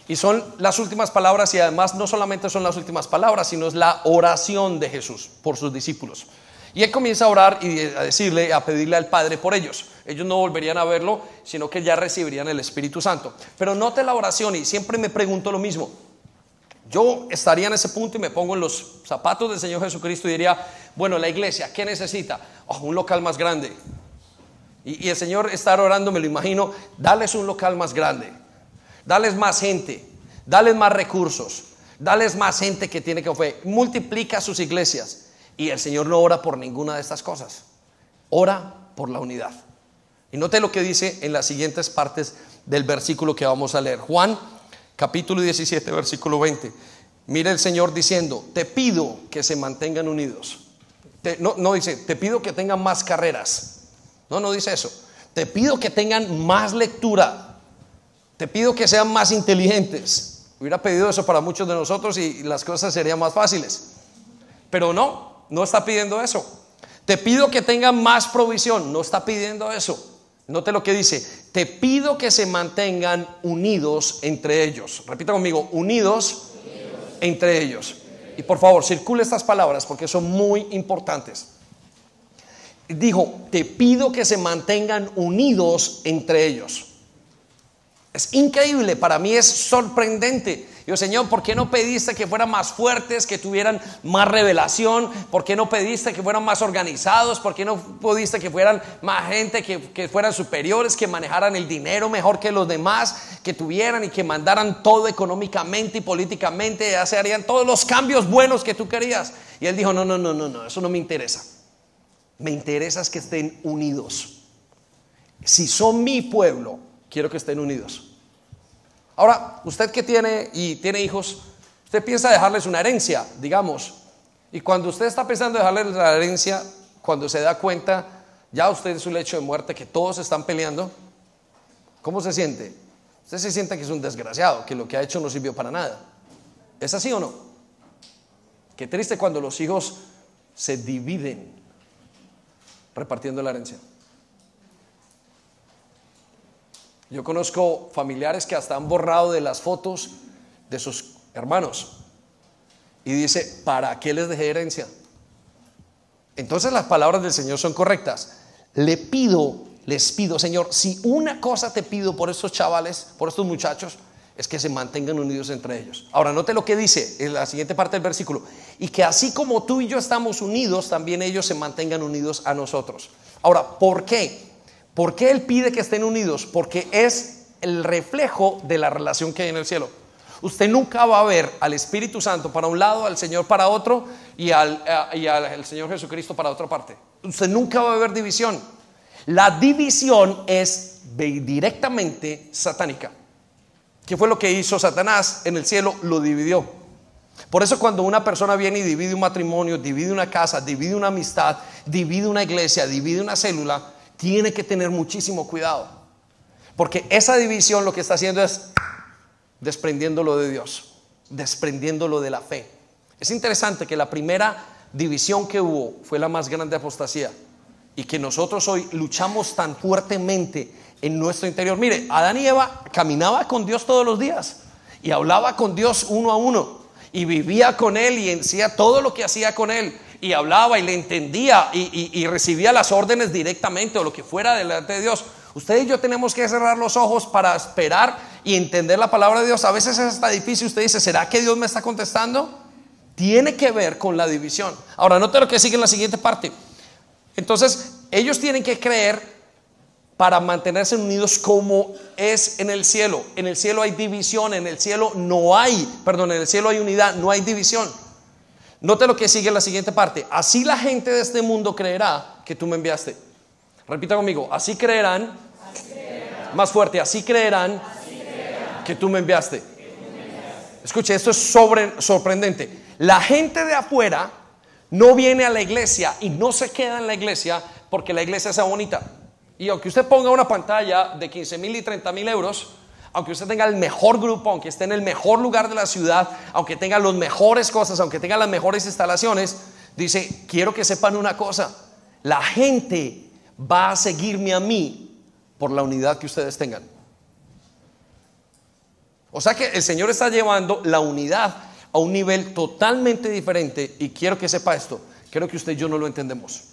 Y son las últimas palabras y además no solamente son las últimas palabras, sino es la oración de Jesús por sus discípulos. Y él comienza a orar y a decirle, a pedirle al Padre por ellos. Ellos no volverían a verlo, sino que ya recibirían el Espíritu Santo. Pero note la oración y siempre me pregunto lo mismo. Yo estaría en ese punto y me pongo en los zapatos del Señor Jesucristo y diría, bueno, la iglesia, ¿qué necesita? Oh, un local más grande. Y, el Señor estar orando, me lo imagino, dales un local más grande, dales más gente, dales más recursos, dales más gente que tiene que fe, multiplica sus iglesias. Y el Señor no ora por ninguna de estas cosas, ora por la unidad. Y note lo que dice en las siguientes partes del versículo que vamos a leer. Juan capítulo 17, versículo 20. Mire el Señor diciendo, te pido que se mantengan unidos. no, no dice, te pido que tengan más carreras. No, no dice eso. Te pido que tengan más lectura. Te pido que sean más inteligentes. Hubiera pedido eso para muchos de nosotros y las cosas serían más fáciles. Pero no, no está pidiendo eso. Te pido que tengan más provisión. No está pidiendo eso. Note lo que dice. Te pido que se mantengan unidos entre ellos. Repita conmigo, unidos, entre ellos. Y por favor, circule estas palabras porque son muy importantes dijo, te pido que se mantengan unidos entre ellos. Es increíble, para mí es sorprendente. Yo, Señor, ¿por qué no pediste que fueran más fuertes, que tuvieran más revelación? ¿Por qué no pediste que fueran más organizados? ¿Por qué no pudiste que fueran más gente, que, que fueran superiores, que manejaran el dinero mejor que los demás, que tuvieran y que mandaran todo económicamente y políticamente, ya se harían todos los cambios buenos que tú querías? Y él dijo, no, no, no, no, no, eso no me interesa. Me interesa es que estén unidos. Si son mi pueblo, quiero que estén unidos. Ahora, usted que tiene y tiene hijos, usted piensa dejarles una herencia, digamos. Y cuando usted está pensando dejarles la herencia, cuando se da cuenta, ya usted en su lecho de muerte, que todos están peleando, ¿cómo se siente? Usted se siente que es un desgraciado, que lo que ha hecho no sirvió para nada. ¿Es así o no? Qué triste cuando los hijos se dividen repartiendo la herencia. Yo conozco familiares que hasta han borrado de las fotos de sus hermanos y dice, ¿para qué les dejé herencia? Entonces las palabras del Señor son correctas. Le pido, les pido, Señor, si una cosa te pido por estos chavales, por estos muchachos, es que se mantengan unidos entre ellos. Ahora, note lo que dice en la siguiente parte del versículo. Y que así como tú y yo estamos unidos, también ellos se mantengan unidos a nosotros. Ahora, ¿por qué? ¿Por qué Él pide que estén unidos? Porque es el reflejo de la relación que hay en el cielo. Usted nunca va a ver al Espíritu Santo para un lado, al Señor para otro y al, y al Señor Jesucristo para otra parte. Usted nunca va a ver división. La división es directamente satánica. ¿Qué fue lo que hizo Satanás en el cielo? Lo dividió. Por eso cuando una persona viene y divide un matrimonio, divide una casa, divide una amistad, divide una iglesia, divide una célula, tiene que tener muchísimo cuidado. Porque esa división lo que está haciendo es desprendiéndolo de Dios, desprendiéndolo de la fe. Es interesante que la primera división que hubo fue la más grande apostasía y que nosotros hoy luchamos tan fuertemente en nuestro interior. Mire, Adán y Eva caminaba con Dios todos los días y hablaba con Dios uno a uno y vivía con Él y hacía todo lo que hacía con Él y hablaba y le entendía y, recibía las órdenes directamente o lo que fuera delante de Dios. Usted y yo tenemos que cerrar los ojos para esperar y entender la palabra de Dios. A veces es hasta difícil. Usted dice, ¿será que Dios me está contestando? Tiene que ver con la división. Ahora, note lo que sigue en la siguiente parte. Entonces, ellos tienen que creer para mantenerse unidos como es en el cielo. En el cielo hay división, en el cielo no hay, perdón, en el cielo hay unidad, no hay división. Note lo que sigue en la siguiente parte. Así la gente de este mundo creerá que tú me enviaste. Repita conmigo, así creerán, más fuerte, así creerán, que tú me enviaste. Escuche, esto es sorprendente. La gente de afuera no viene a la iglesia y no se queda en la iglesia porque la iglesia sea bonita. Y aunque usted ponga una pantalla de 15 mil y 30 mil euros, aunque usted tenga el mejor grupo, aunque esté en el mejor lugar de la ciudad, aunque tenga las mejores cosas, aunque tenga las mejores instalaciones, dice, quiero que sepan una cosa, la gente va a seguirme a mí por la unidad que ustedes tengan. O sea que el Señor está llevando la unidad a un nivel totalmente diferente y quiero que sepa esto, creo que usted y yo no lo entendemos.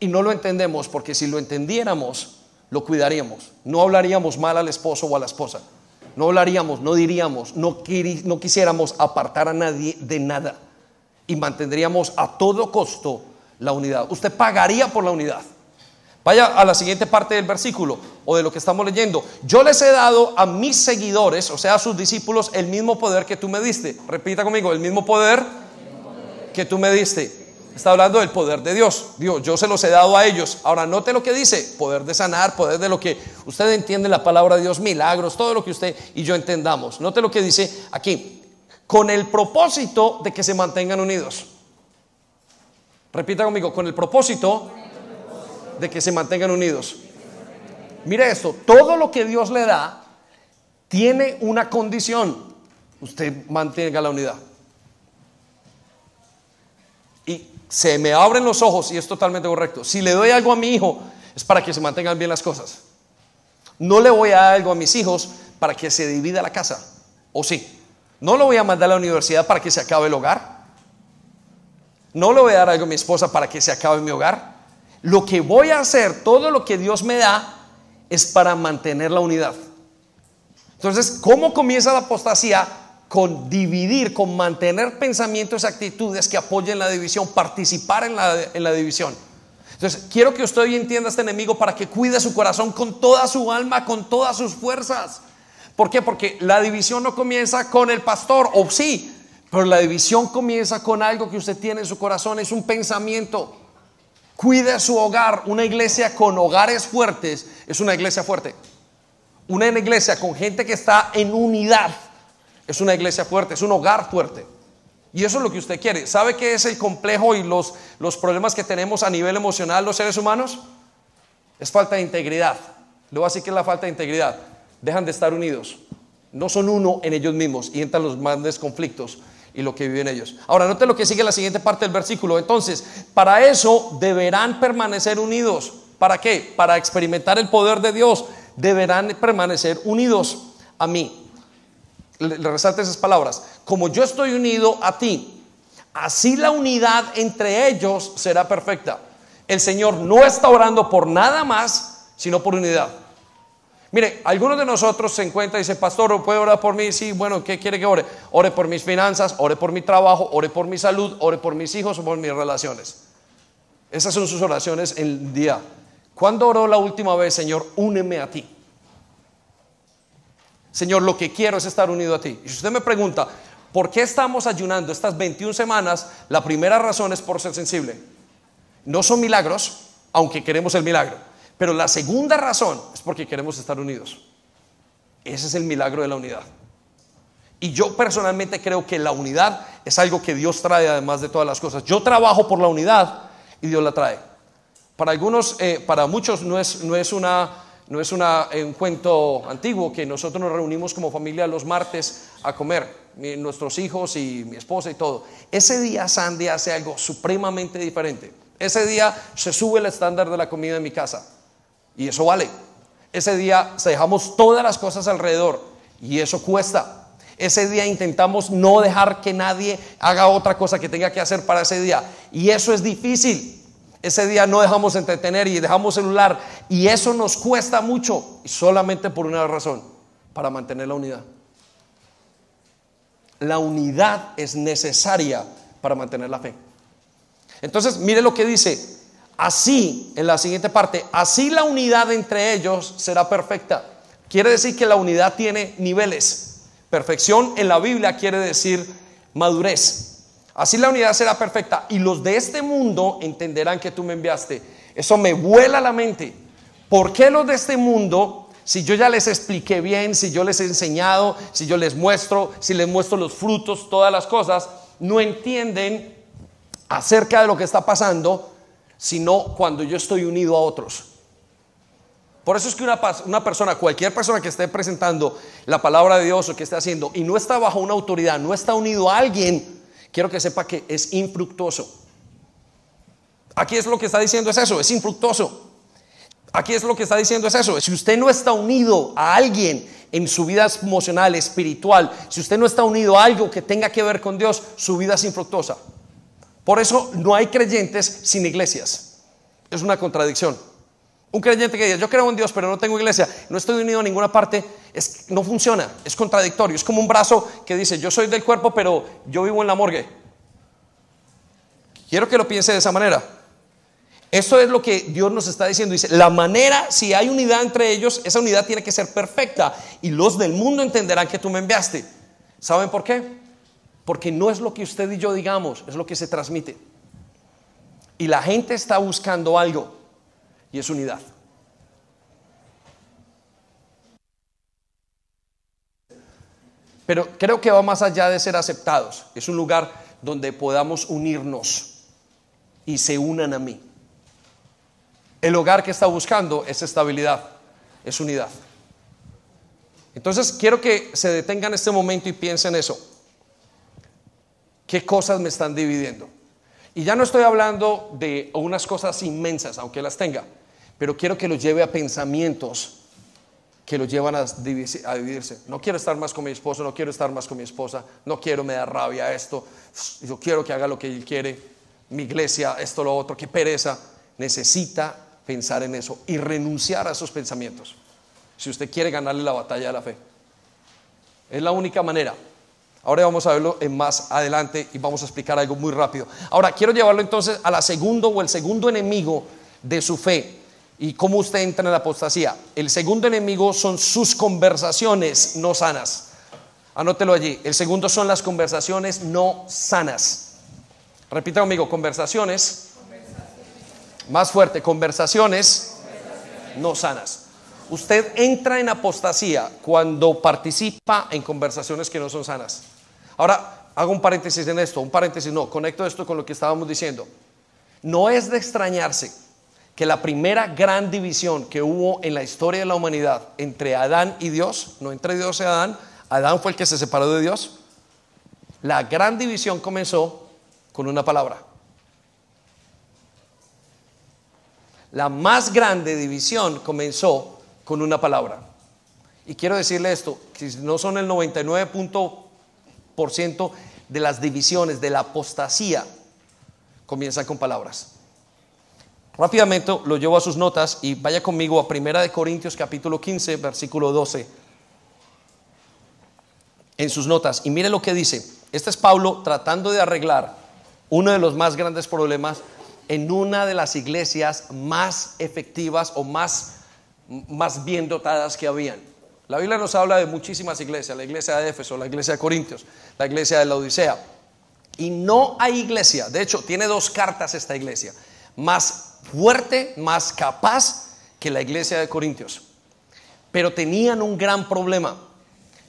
Y no lo entendemos porque si lo entendiéramos, lo cuidaríamos. No hablaríamos mal al esposo o a la esposa. No hablaríamos, no diríamos, no, no quisiéramos apartar a nadie de nada. Y mantendríamos a todo costo la unidad. Usted pagaría por la unidad. Vaya a la siguiente parte del versículo o de lo que estamos leyendo. Yo les he dado a mis seguidores, o sea, a sus discípulos, el mismo poder que tú me diste. Repita conmigo, el mismo poder que tú me diste. Está hablando del poder de Dios. Dios, yo se los he dado a ellos. Ahora note lo que dice, poder de sanar, poder de lo que usted entiende la palabra de Dios, milagros, todo lo que usted y yo entendamos. Note lo que dice aquí, con el propósito de que se mantengan unidos. Repita conmigo, con el propósito de que se mantengan unidos. Mire esto, todo lo que Dios le da tiene una condición. Usted mantenga la unidad. Y se me abren los ojos y es totalmente correcto. Si le doy algo a mi hijo es para que se mantengan bien las cosas. No le voy a dar algo a mis hijos para que se divida la casa. ¿O sí? No lo voy a mandar a la universidad para que se acabe el hogar. No le voy a dar algo a mi esposa para que se acabe mi hogar. Lo que voy a hacer, todo lo que Dios me da, es para mantener la unidad. Entonces, ¿cómo comienza la apostasía? Con dividir, con mantener pensamientos y actitudes que apoyen la división, participar en la, división. Entonces, quiero que usted hoy entienda a este enemigo para que cuide su corazón con toda su alma, con todas sus fuerzas. ¿Por qué? Porque la división no comienza con el pastor, o sí, pero la división comienza con algo que usted tiene en su corazón, es un pensamiento. Cuide su hogar. Una iglesia con hogares fuertes es una iglesia fuerte. Una iglesia con gente que está en unidad es una iglesia fuerte, es un hogar fuerte. Y eso es lo que usted quiere. ¿Sabe qué es el complejo y los, los problemas que tenemos a nivel emocional los seres humanos? Es falta de integridad. Le voy a decir que es la falta de integridad. Dejan de estar unidos. No son uno en ellos mismos y entran los grandes conflictos y lo que viven ellos. Ahora, note lo que sigue la siguiente parte del versículo. Entonces, para eso deberán permanecer unidos. ¿Para qué? Para experimentar el poder de Dios. Deberán permanecer unidos a mí. Le, resalte esas palabras. Como yo estoy unido a ti, así la unidad entre ellos será perfecta. El Señor no está orando por nada más, sino por unidad. Mire, algunos de nosotros se encuentran y dicen, pastor, ¿puede orar por mí? Sí, bueno, ¿qué quiere que ore? Ore por mis finanzas, ore por mi trabajo, ore por mi salud, ore por mis hijos o por mis relaciones. Esas son sus oraciones el día. ¿Cuándo oró la última vez, Señor? Úneme a ti. Señor, lo que quiero es estar unido a ti. Y si usted me pregunta, ¿por qué estamos ayunando estas 21 semanas? La primera razón es por ser sensible. No son milagros, aunque queremos el milagro. Pero la segunda razón es porque queremos estar unidos. Ese es el milagro de la unidad. Y yo personalmente creo que la unidad es algo que Dios trae además de todas las cosas. Yo trabajo por la unidad y Dios la trae. Para algunos, eh, para muchos no es, no es una no es un cuento antiguo que nosotros nos reunimos como familia los martes a comer, nuestros hijos y mi esposa y todo. Ese día Sandy hace algo supremamente diferente. Ese día se sube el estándar de la comida en mi casa y eso vale. Ese día se dejamos todas las cosas alrededor y eso cuesta. Ese día intentamos no dejar que nadie haga otra cosa que tenga que hacer para ese día y eso es difícil. Ese día no dejamos entretener y dejamos celular. Y eso nos cuesta mucho. Y solamente por una razón, para mantener la unidad. La unidad es necesaria para mantener la fe. Entonces, mire lo que dice. Así, en la siguiente parte, así la unidad entre ellos será perfecta. Quiere decir que la unidad tiene niveles. Perfección en la Biblia quiere decir madurez. Así la unidad será perfecta y los de este mundo entenderán que tú me enviaste. Eso me vuela la mente. ¿Por qué los de este mundo, si yo ya les expliqué bien, si yo les he enseñado, si yo les muestro, si les muestro los frutos, todas las cosas, no entienden acerca de lo que está pasando, sino cuando yo estoy unido a otros? Por eso es que una, una, persona, cualquier persona que esté presentando la palabra de Dios o que esté haciendo y no está bajo una autoridad, no está unido a alguien, quiero que sepa que es infructuoso. Aquí es lo que está diciendo es eso, es infructuoso. Aquí es lo que está diciendo es eso. Si usted no está unido a alguien en su vida emocional, espiritual, si usted no está unido a algo que tenga que ver con Dios, su vida es infructuosa. Por eso no hay creyentes sin iglesias. Es una contradicción. Un creyente que diga, yo creo en Dios, pero no tengo iglesia, no estoy unido a ninguna parte, es, no funciona, es contradictorio. Es como un brazo que dice, yo soy del cuerpo, pero yo vivo en la morgue. Quiero que lo piense de esa manera. Eso es lo que Dios nos está diciendo. Dice, la manera, si hay unidad entre ellos, esa unidad tiene que ser perfecta. Y los del mundo entenderán que tú me enviaste. ¿Saben por qué? Porque no es lo que usted y yo digamos, es lo que se transmite. Y la gente está buscando algo y es unidad. Pero creo que va más allá de ser aceptados. Es un lugar donde podamos unirnos y se unan a mí. El hogar que está buscando es estabilidad, es unidad. Entonces quiero que se detengan en este momento y piensen eso. ¿Qué cosas me están dividiendo? Y ya no estoy hablando de unas cosas inmensas, aunque las tenga pero quiero que los lleve a pensamientos que los llevan a dividirse. No quiero estar más con mi esposo, no quiero estar más con mi esposa, no quiero, me da rabia esto, yo quiero que haga lo que él quiere, mi iglesia, esto, lo otro, qué pereza. Necesita pensar en eso y renunciar a esos pensamientos. Si usted quiere ganarle la batalla de la fe. Es la única manera. Ahora vamos a verlo en más adelante y vamos a explicar algo muy rápido. Ahora quiero llevarlo entonces a la segundo o el segundo enemigo de su fe y cómo usted entra en la apostasía. El segundo enemigo son sus conversaciones no sanas. Anótelo allí. El segundo son las conversaciones no sanas. Repita conmigo, conversaciones. Más fuerte, conversaciones, no sanas. Usted entra en apostasía cuando participa en conversaciones que no son sanas. Ahora, hago un paréntesis en esto, un paréntesis no, conecto esto con lo que estábamos diciendo. No es de extrañarse que la primera gran división que hubo en la historia de la humanidad entre Adán y Dios, no entre Dios y Adán, Adán fue el que se separó de Dios, la gran división comenzó con una palabra. La más grande división comenzó con una palabra. Y quiero decirle esto, que no son el 99% de las divisiones de la apostasía, comienzan con palabras. Rápidamente lo llevo a sus notas y vaya conmigo a Primera de Corintios capítulo 15, versículo 12. En sus notas y mire lo que dice. Este es Pablo tratando de arreglar uno de los más grandes problemas en una de las iglesias más efectivas o más, más bien dotadas que habían. La Biblia nos habla de muchísimas iglesias, la iglesia de Éfeso, la iglesia de Corintios, la iglesia de la Odisea. Y no hay iglesia, de hecho tiene dos cartas esta iglesia, más fuerte, más capaz que la iglesia de Corintios. Pero tenían un gran problema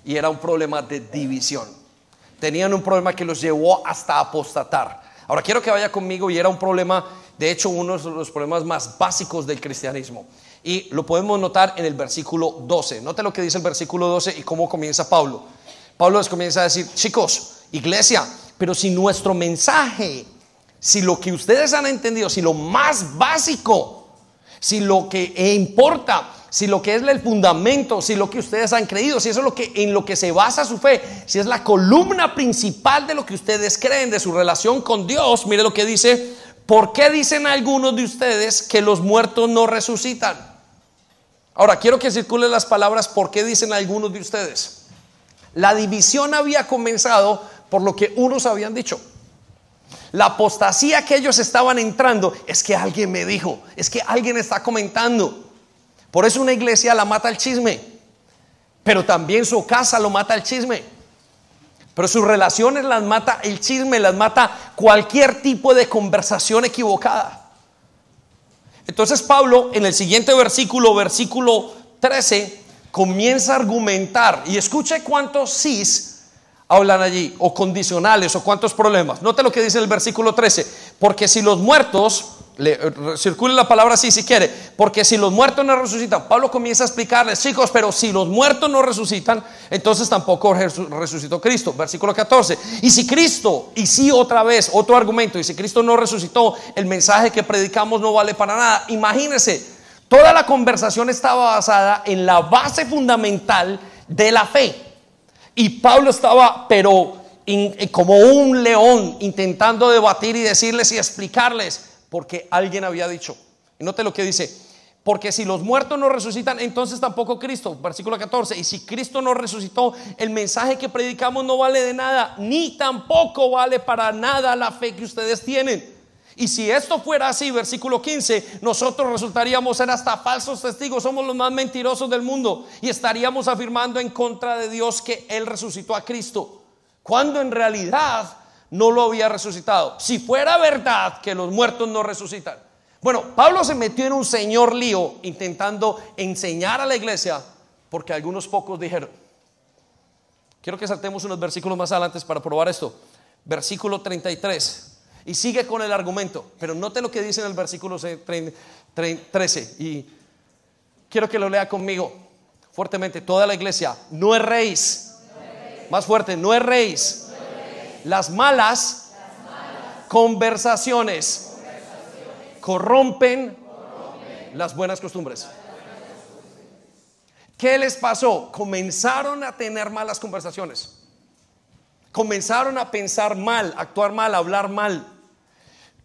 y era un problema de división. Tenían un problema que los llevó hasta apostatar. Ahora quiero que vaya conmigo y era un problema, de hecho uno de los problemas más básicos del cristianismo. Y lo podemos notar en el versículo 12. Note lo que dice el versículo 12 y cómo comienza Pablo. Pablo les comienza a decir, chicos, iglesia, pero si nuestro mensaje, si lo que ustedes han entendido, si lo más básico, si lo que importa, si lo que es el fundamento, si lo que ustedes han creído, si eso es lo que en lo que se basa su fe, si es la columna principal de lo que ustedes creen de su relación con Dios, mire lo que dice, ¿por qué dicen algunos de ustedes que los muertos no resucitan? Ahora, quiero que circulen las palabras por qué dicen algunos de ustedes. La división había comenzado por lo que unos habían dicho. La apostasía que ellos estaban entrando es que alguien me dijo, es que alguien está comentando. Por eso una iglesia la mata el chisme, pero también su casa lo mata el chisme. Pero sus relaciones las mata el chisme, las mata cualquier tipo de conversación equivocada. Entonces Pablo en el siguiente versículo, versículo 13, comienza a argumentar y escuche cuántos sís hablan allí, o condicionales, o cuántos problemas. Note lo que dice el versículo 13, porque si los muertos le, eh, circule la palabra así si quiere, porque si los muertos no resucitan, Pablo comienza a explicarles, chicos, pero si los muertos no resucitan, entonces tampoco resucitó Cristo. Versículo 14. Y si Cristo, y si otra vez, otro argumento, y si Cristo no resucitó, el mensaje que predicamos no vale para nada. Imagínense, toda la conversación estaba basada en la base fundamental de la fe. Y Pablo estaba, pero como un león, intentando debatir y decirles y explicarles porque alguien había dicho. Y note lo que dice, porque si los muertos no resucitan, entonces tampoco Cristo. Versículo 14. Y si Cristo no resucitó, el mensaje que predicamos no vale de nada, ni tampoco vale para nada la fe que ustedes tienen. Y si esto fuera así, versículo 15, nosotros resultaríamos ser hasta falsos testigos, somos los más mentirosos del mundo y estaríamos afirmando en contra de Dios que Él resucitó a Cristo, cuando en realidad no lo había resucitado. Si fuera verdad que los muertos no resucitan. Bueno, Pablo se metió en un señor lío intentando enseñar a la iglesia porque algunos pocos dijeron, quiero que saltemos unos versículos más adelante para probar esto. Versículo 33. Y sigue con el argumento, pero note lo que dice en el versículo 13. Y quiero que lo lea conmigo fuertemente. Toda la iglesia, no rey. Más fuerte, no rey las malas, conversaciones, corrompen, las buenas costumbres. ¿Qué les pasó? Comenzaron a tener malas conversaciones. Comenzaron a pensar mal, actuar mal, hablar mal.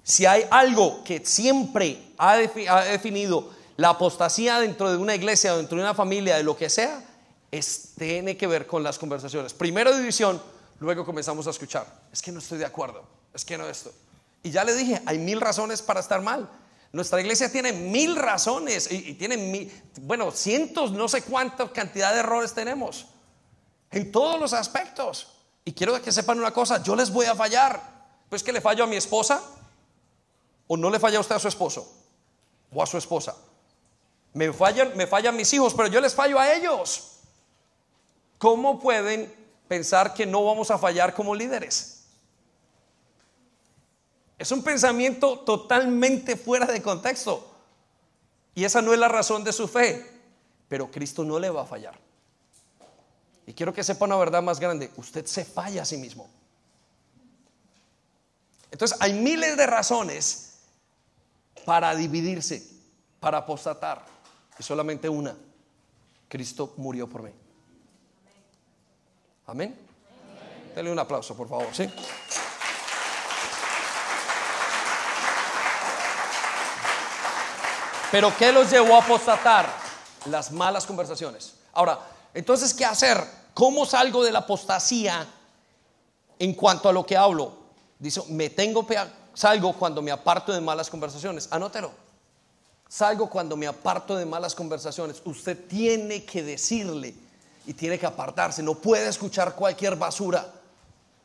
Si hay algo que siempre ha, definido la apostasía dentro de una iglesia, dentro de una familia, de lo que sea, es, tiene que ver con las conversaciones. Primero división, Luego comenzamos a escuchar, es que no estoy de acuerdo, es que no esto. Y ya le dije, hay mil razones para estar mal. Nuestra iglesia tiene mil razones y, tiene, mil, bueno, cientos, no sé cuánta cantidad de errores tenemos en todos los aspectos. Y quiero que sepan una cosa, yo les voy a fallar. Pues que le fallo a mi esposa o no le falla usted a su esposo o a su esposa. Me fallan, me fallan mis hijos, pero yo les fallo a ellos. ¿Cómo pueden pensar que no vamos a fallar como líderes. Es un pensamiento totalmente fuera de contexto. Y esa no es la razón de su fe. Pero Cristo no le va a fallar. Y quiero que sepa una verdad más grande. Usted se falla a sí mismo. Entonces hay miles de razones para dividirse, para apostatar. Y solamente una. Cristo murió por mí. Amén. Denle un aplauso, por favor, ¿sí? Pero ¿qué los llevó a apostatar? Las malas conversaciones. Ahora, entonces, ¿qué hacer? ¿Cómo salgo de la apostasía en cuanto a lo que hablo? Dice, me tengo, salgo cuando me aparto de malas conversaciones. Anótelo. Salgo cuando me aparto de malas conversaciones. Usted tiene que decirle y tiene que apartarse. No puede escuchar cualquier basura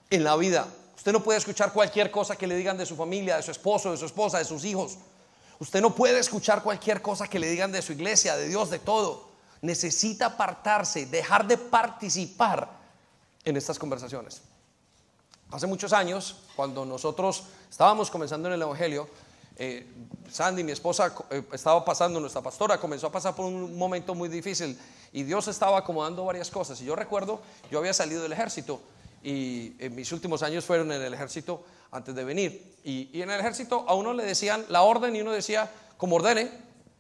en la vida. Usted no puede escuchar cualquier cosa que le digan de su familia, de su esposo, de su esposa, de sus hijos. Usted no puede escuchar cualquier cosa que le digan de su iglesia, de Dios, de todo. Necesita apartarse, dejar de participar en estas conversaciones. Hace muchos años, cuando nosotros estábamos comenzando en el Evangelio, eh, Sandy, mi esposa, eh, estaba pasando, nuestra pastora comenzó a pasar por un momento muy difícil y Dios estaba acomodando varias cosas. Y yo recuerdo, yo había salido del ejército y en mis últimos años fueron en el ejército antes de venir. Y, en el ejército a uno le decían la orden y uno decía, como ordene.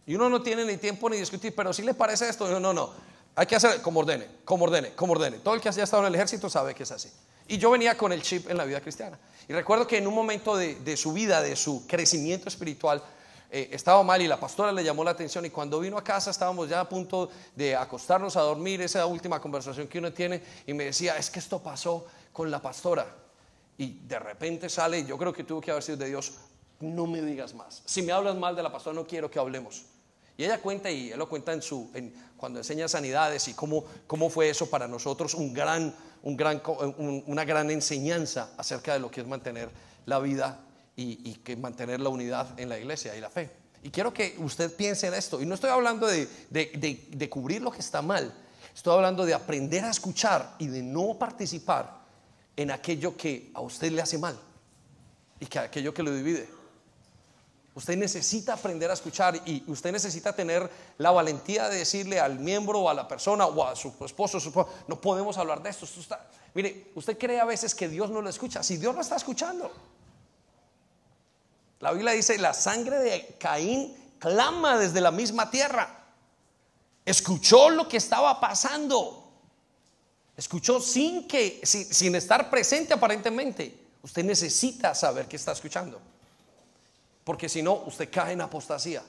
Y uno no tiene ni tiempo ni discutir, pero si le parece esto, no, no, no. Hay que hacer como ordene, como ordene, como ordene. Todo el que haya estado en el ejército sabe que es así. Y yo venía con el chip en la vida cristiana. Y recuerdo que en un momento de, su vida, de su crecimiento espiritual, eh, estaba mal y la pastora le llamó la atención y cuando vino a casa estábamos ya a punto de acostarnos a dormir, esa última conversación que uno tiene, y me decía, es que esto pasó con la pastora. Y de repente sale, yo creo que tuvo que haber sido de Dios, no me digas más. Si me hablas mal de la pastora, no quiero que hablemos. Y ella cuenta, y él lo cuenta en su, en, cuando enseña sanidades y cómo, cómo fue eso para nosotros un gran, gran, una gran enseñanza acerca de lo que es mantener la vida y, que mantener la unidad en la iglesia y la fe. Y quiero que usted piense en esto. Y no estoy hablando de, de, de cubrir lo que está mal. Estoy hablando de aprender a escuchar y de no participar en aquello que a usted le hace mal y que aquello que lo divide. Usted necesita aprender a escuchar y usted necesita tener la valentía de decirle al miembro o a la persona o a su esposo, no podemos hablar de esto. mire, usted cree a veces que Dios no lo escucha. Si Dios lo está escuchando. La Biblia dice, la sangre de Caín clama desde la misma tierra. Escuchó lo que estaba pasando. Escuchó sin que, sin estar presente aparentemente. Usted necesita saber que está escuchando porque si no, usted cae en apostasía.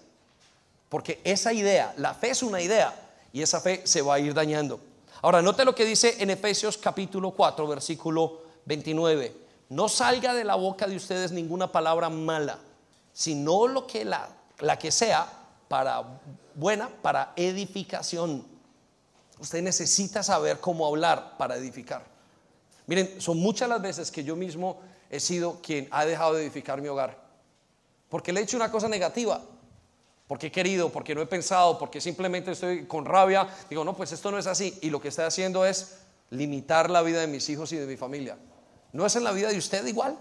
Porque esa idea, la fe es una idea y esa fe se va a ir dañando. Ahora, note lo que dice en Efesios capítulo 4, versículo 29. No salga de la boca de ustedes ninguna palabra mala, sino lo que la, la que sea para buena, para edificación. Usted necesita saber cómo hablar para edificar. Miren, son muchas las veces que yo mismo he sido quien ha dejado de edificar mi hogar porque le he hecho una cosa negativa, porque he querido, porque no he pensado, porque simplemente estoy con rabia, digo, no, pues esto no es así. Y lo que estoy haciendo es limitar la vida de mis hijos y de mi familia. ¿No es en la vida de usted igual?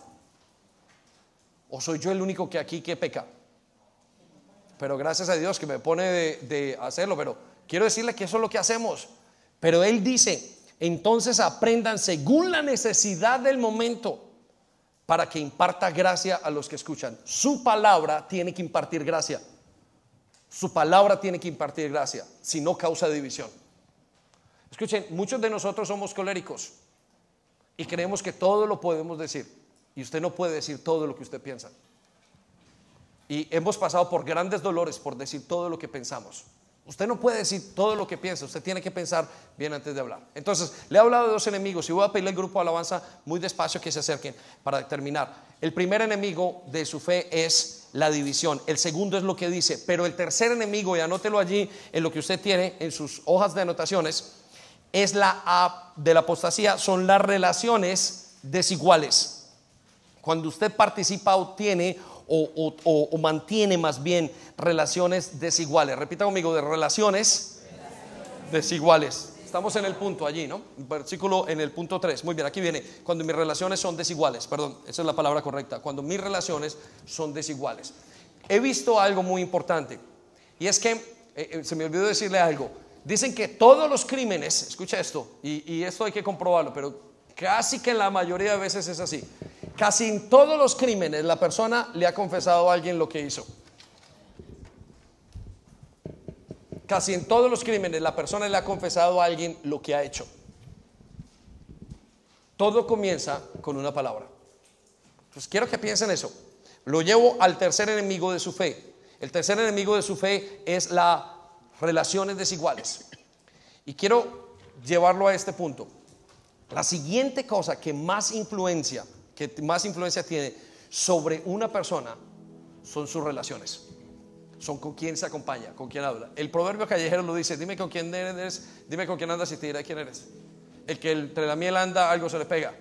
¿O soy yo el único que aquí que peca? Pero gracias a Dios que me pone de, de hacerlo, pero quiero decirle que eso es lo que hacemos. Pero Él dice, entonces aprendan según la necesidad del momento para que imparta gracia a los que escuchan. Su palabra tiene que impartir gracia. Su palabra tiene que impartir gracia, si no causa división. Escuchen, muchos de nosotros somos coléricos y creemos que todo lo podemos decir. Y usted no puede decir todo lo que usted piensa. Y hemos pasado por grandes dolores por decir todo lo que pensamos. Usted no puede decir todo lo que piensa, usted tiene que pensar bien antes de hablar. Entonces, le he hablado de dos enemigos y voy a pedirle al grupo de alabanza muy despacio que se acerquen para terminar. El primer enemigo de su fe es la división. El segundo es lo que dice, pero el tercer enemigo, y anótelo allí en lo que usted tiene en sus hojas de anotaciones, es la de la apostasía, son las relaciones desiguales. Cuando usted participa o tiene o, mantiene más bien relaciones desiguales. Repita conmigo, de relaciones desiguales. Estamos en el punto allí, ¿no? Versículo en el punto 3. Muy bien, aquí viene. Cuando mis relaciones son desiguales, perdón, esa es la palabra correcta. Cuando mis relaciones son desiguales. He visto algo muy importante y es que, eh, eh, se me olvidó decirle algo, dicen que todos los crímenes, escucha esto, y, y esto hay que comprobarlo, pero casi que la mayoría de veces es así. Casi en todos los crímenes la persona le ha confesado a alguien lo que hizo. Casi en todos los crímenes la persona le ha confesado a alguien lo que ha hecho. Todo comienza con una palabra. Entonces quiero que piensen eso. Lo llevo al tercer enemigo de su fe. El tercer enemigo de su fe es las relaciones desiguales. Y quiero llevarlo a este punto. La siguiente cosa que más influencia que más influencia tiene sobre una persona son sus relaciones. son con quien se acompaña, con quien habla. El proverbio callejero lo dice, dime con quién eres, dime con quién andas y te diré quién eres. El que entre la miel anda, algo se le pega.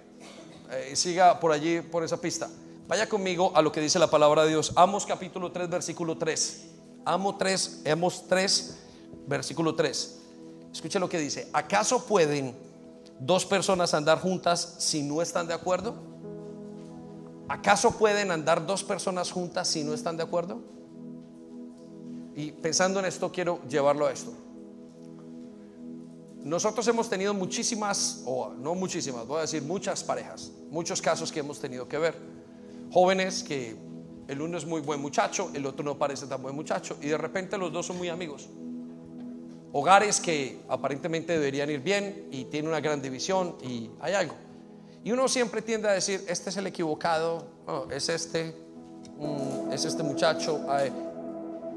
Eh, siga por allí, por esa pista. Vaya conmigo a lo que dice la palabra de Dios. Amos capítulo 3, versículo 3. Amos 3, Amos 3, versículo 3. Escuche lo que dice. ¿Acaso pueden dos personas andar juntas si no están de acuerdo? ¿Acaso pueden andar dos personas juntas si no están de acuerdo? Y pensando en esto, quiero llevarlo a esto. Nosotros hemos tenido muchísimas, o no muchísimas, voy a decir muchas parejas, muchos casos que hemos tenido que ver. Jóvenes que el uno es muy buen muchacho, el otro no parece tan buen muchacho, y de repente los dos son muy amigos. Hogares que aparentemente deberían ir bien y tienen una gran división y hay algo. Y uno siempre tiende a decir, este es el equivocado, es este, mm, es este muchacho.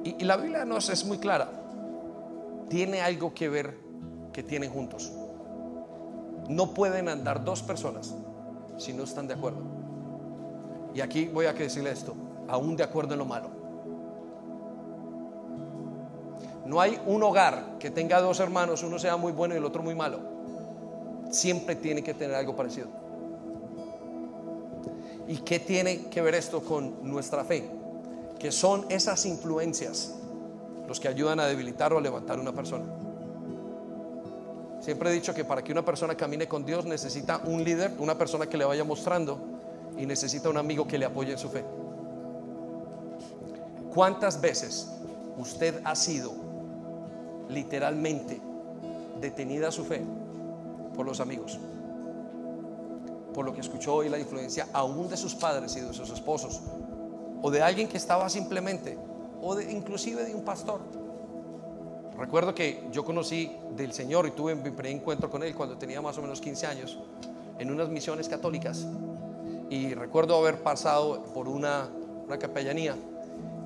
Y, y la Biblia nos es muy clara, tiene algo que ver que tienen juntos. No pueden andar dos personas si no están de acuerdo. Y aquí voy a decirle esto, aún de acuerdo en lo malo. No hay un hogar que tenga dos hermanos, uno sea muy bueno y el otro muy malo. Siempre tiene que tener algo parecido. ¿Y qué tiene que ver esto con nuestra fe? Que son esas influencias los que ayudan a debilitar o a levantar una persona. Siempre he dicho que para que una persona camine con Dios necesita un líder, una persona que le vaya mostrando y necesita un amigo que le apoye en su fe. ¿Cuántas veces usted ha sido literalmente detenida su fe por los amigos? Por lo que escuchó hoy la influencia aún de sus padres y de sus esposos, o de alguien que estaba simplemente, o de, inclusive de un pastor Recuerdo que yo conocí del Señor y tuve mi encuentro con Él cuando tenía más o menos 15 años en unas misiones católicas. Y recuerdo haber pasado por una, una capellanía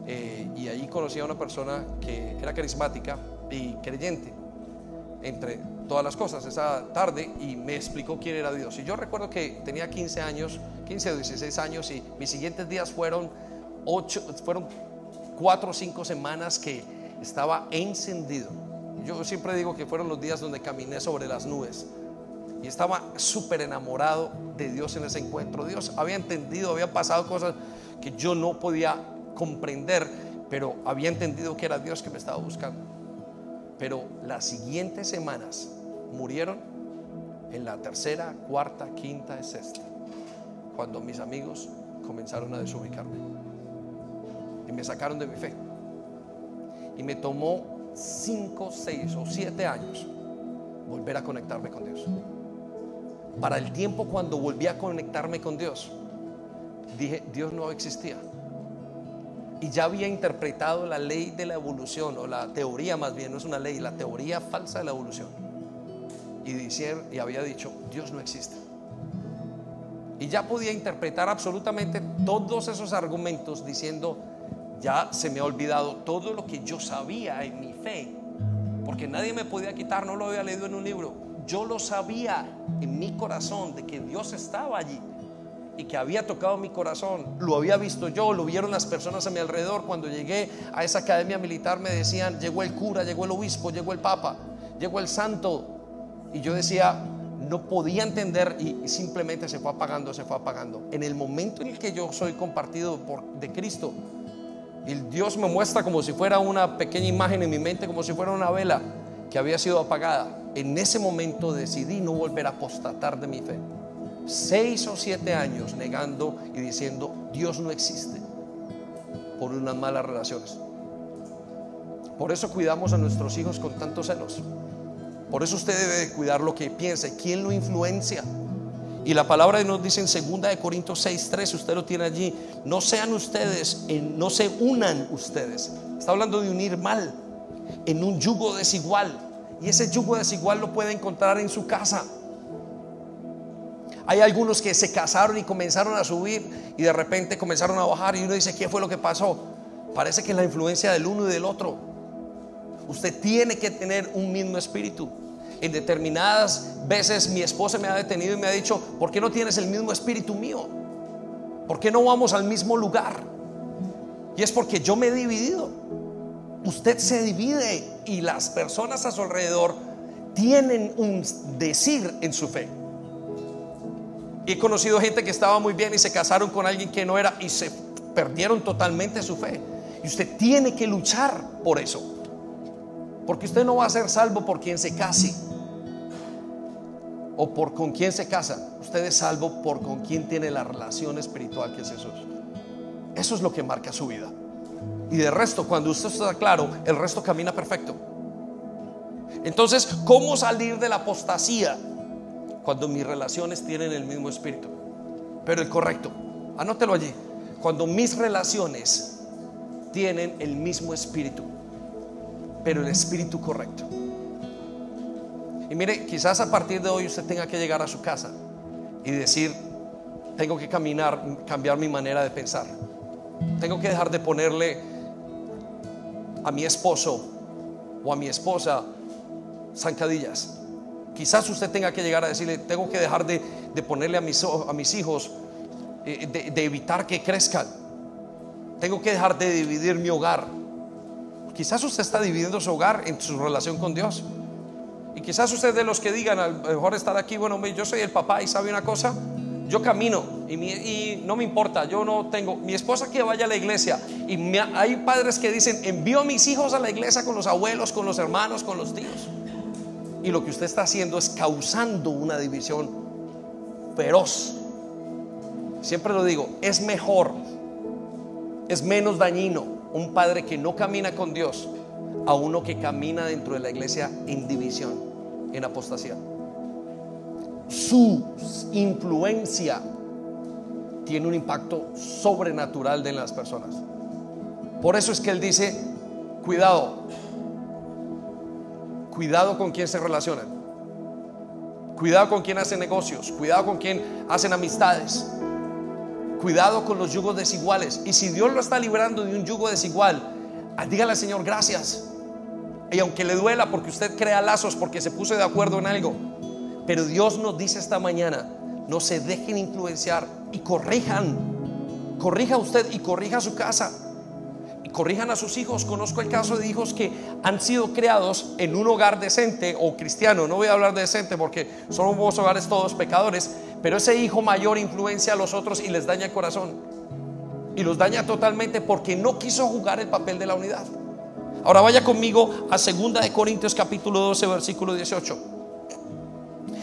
eh, y ahí conocí a una persona que era carismática y creyente entre todas las cosas esa tarde y me explicó quién era Dios. Y yo recuerdo que tenía 15 años, 15 o 16 años y mis siguientes días fueron, ocho, fueron 4 o 5 semanas que estaba encendido. Yo siempre digo que fueron los días donde caminé sobre las nubes y estaba súper enamorado de Dios en ese encuentro. Dios había entendido, había pasado cosas que yo no podía comprender, pero había entendido que era Dios que me estaba buscando. Pero las siguientes semanas murieron en la tercera, cuarta, quinta, sexta, cuando mis amigos comenzaron a desubicarme y me sacaron de mi fe. Y me tomó 5, 6 o 7 años volver a conectarme con Dios. Para el tiempo cuando volví a conectarme con Dios, dije, Dios no existía. Y ya había interpretado la ley de la evolución, o la teoría más bien, no es una ley, la teoría falsa de la evolución. Y, había dicho, Dios no existe. Y ya podía interpretar absolutamente todos esos argumentos diciendo, ya se me ha olvidado todo lo que yo sabía en mi fe, porque nadie me podía quitar, no lo había leído en un libro. Yo lo sabía en mi corazón de que Dios estaba allí y que había tocado mi corazón. Lo había visto yo, lo vieron las personas a mi alrededor. Cuando llegué a esa academia militar me decían, llegó el cura, llegó el obispo, llegó el papa, llegó el santo. Y yo decía, no podía entender y simplemente se fue apagando, se fue apagando. En el momento en el que yo soy compartido por, de Cristo, y Dios me muestra como si fuera una pequeña imagen en mi mente, como si fuera una vela que había sido apagada. En ese momento decidí no volver a apostatar de mi fe. Seis o siete años negando y diciendo, Dios no existe por unas malas relaciones. Por eso cuidamos a nuestros hijos con tantos celos. Por eso usted debe cuidar lo que piense, quién lo influencia. Y la palabra de nos dice en 2 de Corintios 6, 3, usted lo tiene allí, no sean ustedes, no se unan ustedes. Está hablando de unir mal, en un yugo desigual. Y ese yugo desigual lo puede encontrar en su casa. Hay algunos que se casaron y comenzaron a subir y de repente comenzaron a bajar y uno dice, ¿qué fue lo que pasó? Parece que es la influencia del uno y del otro. Usted tiene que tener un mismo espíritu. En determinadas veces mi esposa me ha detenido y me ha dicho, ¿por qué no tienes el mismo espíritu mío? ¿Por qué no vamos al mismo lugar? Y es porque yo me he dividido. usted se divide y las personas a su alrededor tienen un decir en su fe. He conocido gente que estaba muy bien y se casaron con alguien que no era y se perdieron totalmente su fe. Y usted tiene que luchar por eso. Porque usted no va a ser salvo por quien se case o por con quien se casa. Usted es salvo por con quien tiene la relación espiritual que es Jesús. Eso es lo que marca su vida. Y de resto, cuando usted está claro, el resto camina perfecto. Entonces, ¿cómo salir de la apostasía? Cuando mis relaciones tienen el mismo espíritu. Pero el correcto, anótelo allí. Cuando mis relaciones tienen el mismo espíritu, pero el espíritu correcto. Y mire, quizás a partir de hoy usted tenga que llegar a su casa y decir, tengo que caminar, cambiar mi manera de pensar. Tengo que dejar de ponerle a mi esposo o a mi esposa zancadillas. Quizás usted tenga que llegar a decirle, tengo que dejar de, ponerle a mis, hijos, eh, de, evitar que crezcan. Tengo que dejar de dividir mi hogar. Quizás usted está dividiendo su hogar en su relación con Dios. Y quizás usted de los que digan, a lo mejor estar aquí, bueno, yo soy el papá y sabe una cosa, yo camino y, no me importa, yo no tengo, mi esposa que vaya a la iglesia y hay padres que dicen, envío a mis hijos a la iglesia con los abuelos, con los hermanos, con los tíos. Y lo que usted está haciendo es causando una división feroz. Siempre lo digo, es mejor, es menos dañino un padre que no camina con Dios a uno que camina dentro de la iglesia en división, en apostasía su influencia tiene un impacto sobrenatural en las personas. Por eso es que él dice, cuidado, cuidado con quien se relacionan, cuidado con quien hace negocios, cuidado con quien hacen amistades, cuidado con los yugos desiguales. Y si Dios lo está librando de un yugo desigual, ah, dígale al Señor gracias. Y aunque le duela porque usted crea lazos, porque se puso de acuerdo en algo, pero Dios nos dice esta mañana, no se dejen influenciar y corrijan. Corrija usted y corrija su casa. Corrijan a sus hijos. Conozco el caso de hijos que han sido creados en un hogar decente o cristiano. No voy a hablar de decente porque son unos hogares todos pecadores. Pero ese hijo mayor influencia a los otros y les daña el corazón. Y los daña totalmente porque no quiso jugar el papel de la unidad. Ahora vaya conmigo a 2 de Corintios capítulo 12 versículo 18.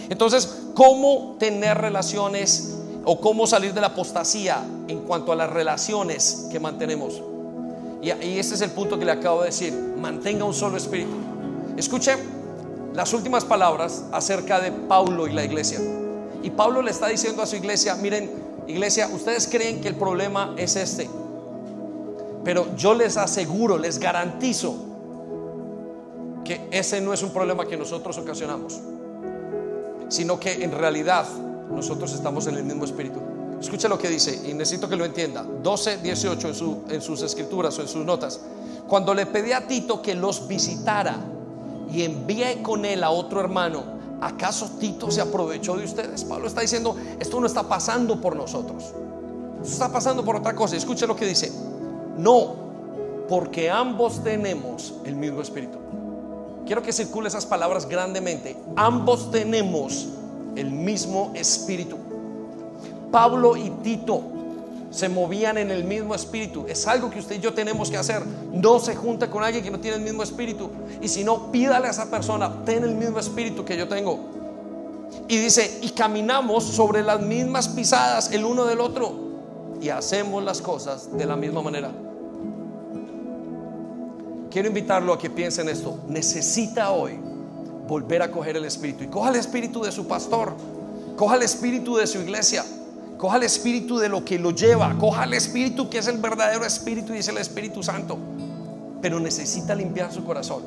Entonces, ¿cómo tener relaciones o cómo salir de la apostasía en cuanto a las relaciones que mantenemos? Y, este es el punto que le acabo de decir. Mantenga un solo espíritu. Escuche las últimas palabras acerca de Pablo y la iglesia. Y Pablo le está diciendo a su iglesia, miren, iglesia, ustedes creen que el problema es este. Pero yo les aseguro, les garantizo que ese no es un problema que nosotros ocasionamos sino que en realidad nosotros estamos en el mismo espíritu. Escucha lo que dice y necesito que lo entienda. 12, 18 en, en sus escrituras o en sus notas. Cuando le pedí a Tito que los visitara y envié con él a otro hermano, ¿acaso Tito se aprovechó de ustedes? Pablo está diciendo, esto no está pasando por nosotros. Esto está pasando por otra cosa. Escucha lo que dice. No, porque ambos tenemos el mismo espíritu. Quiero que circule esas palabras grandemente. Ambos tenemos el mismo espíritu. Pablo y Tito se movían en el mismo espíritu. Es algo que usted y yo tenemos que hacer. No se junta con alguien que no tiene el mismo espíritu. Y si no, pídale a esa persona, ten el mismo espíritu que yo tengo. Y dice, y caminamos sobre las mismas pisadas el uno del otro. Y hacemos las cosas de la misma manera. Quiero invitarlo a que piense en esto. Necesita hoy volver a coger el espíritu. Y coja el espíritu de su pastor. Coja el espíritu de su iglesia. Coja el espíritu de lo que lo lleva. Coja el espíritu que es el verdadero espíritu y es el Espíritu Santo. Pero necesita limpiar su corazón.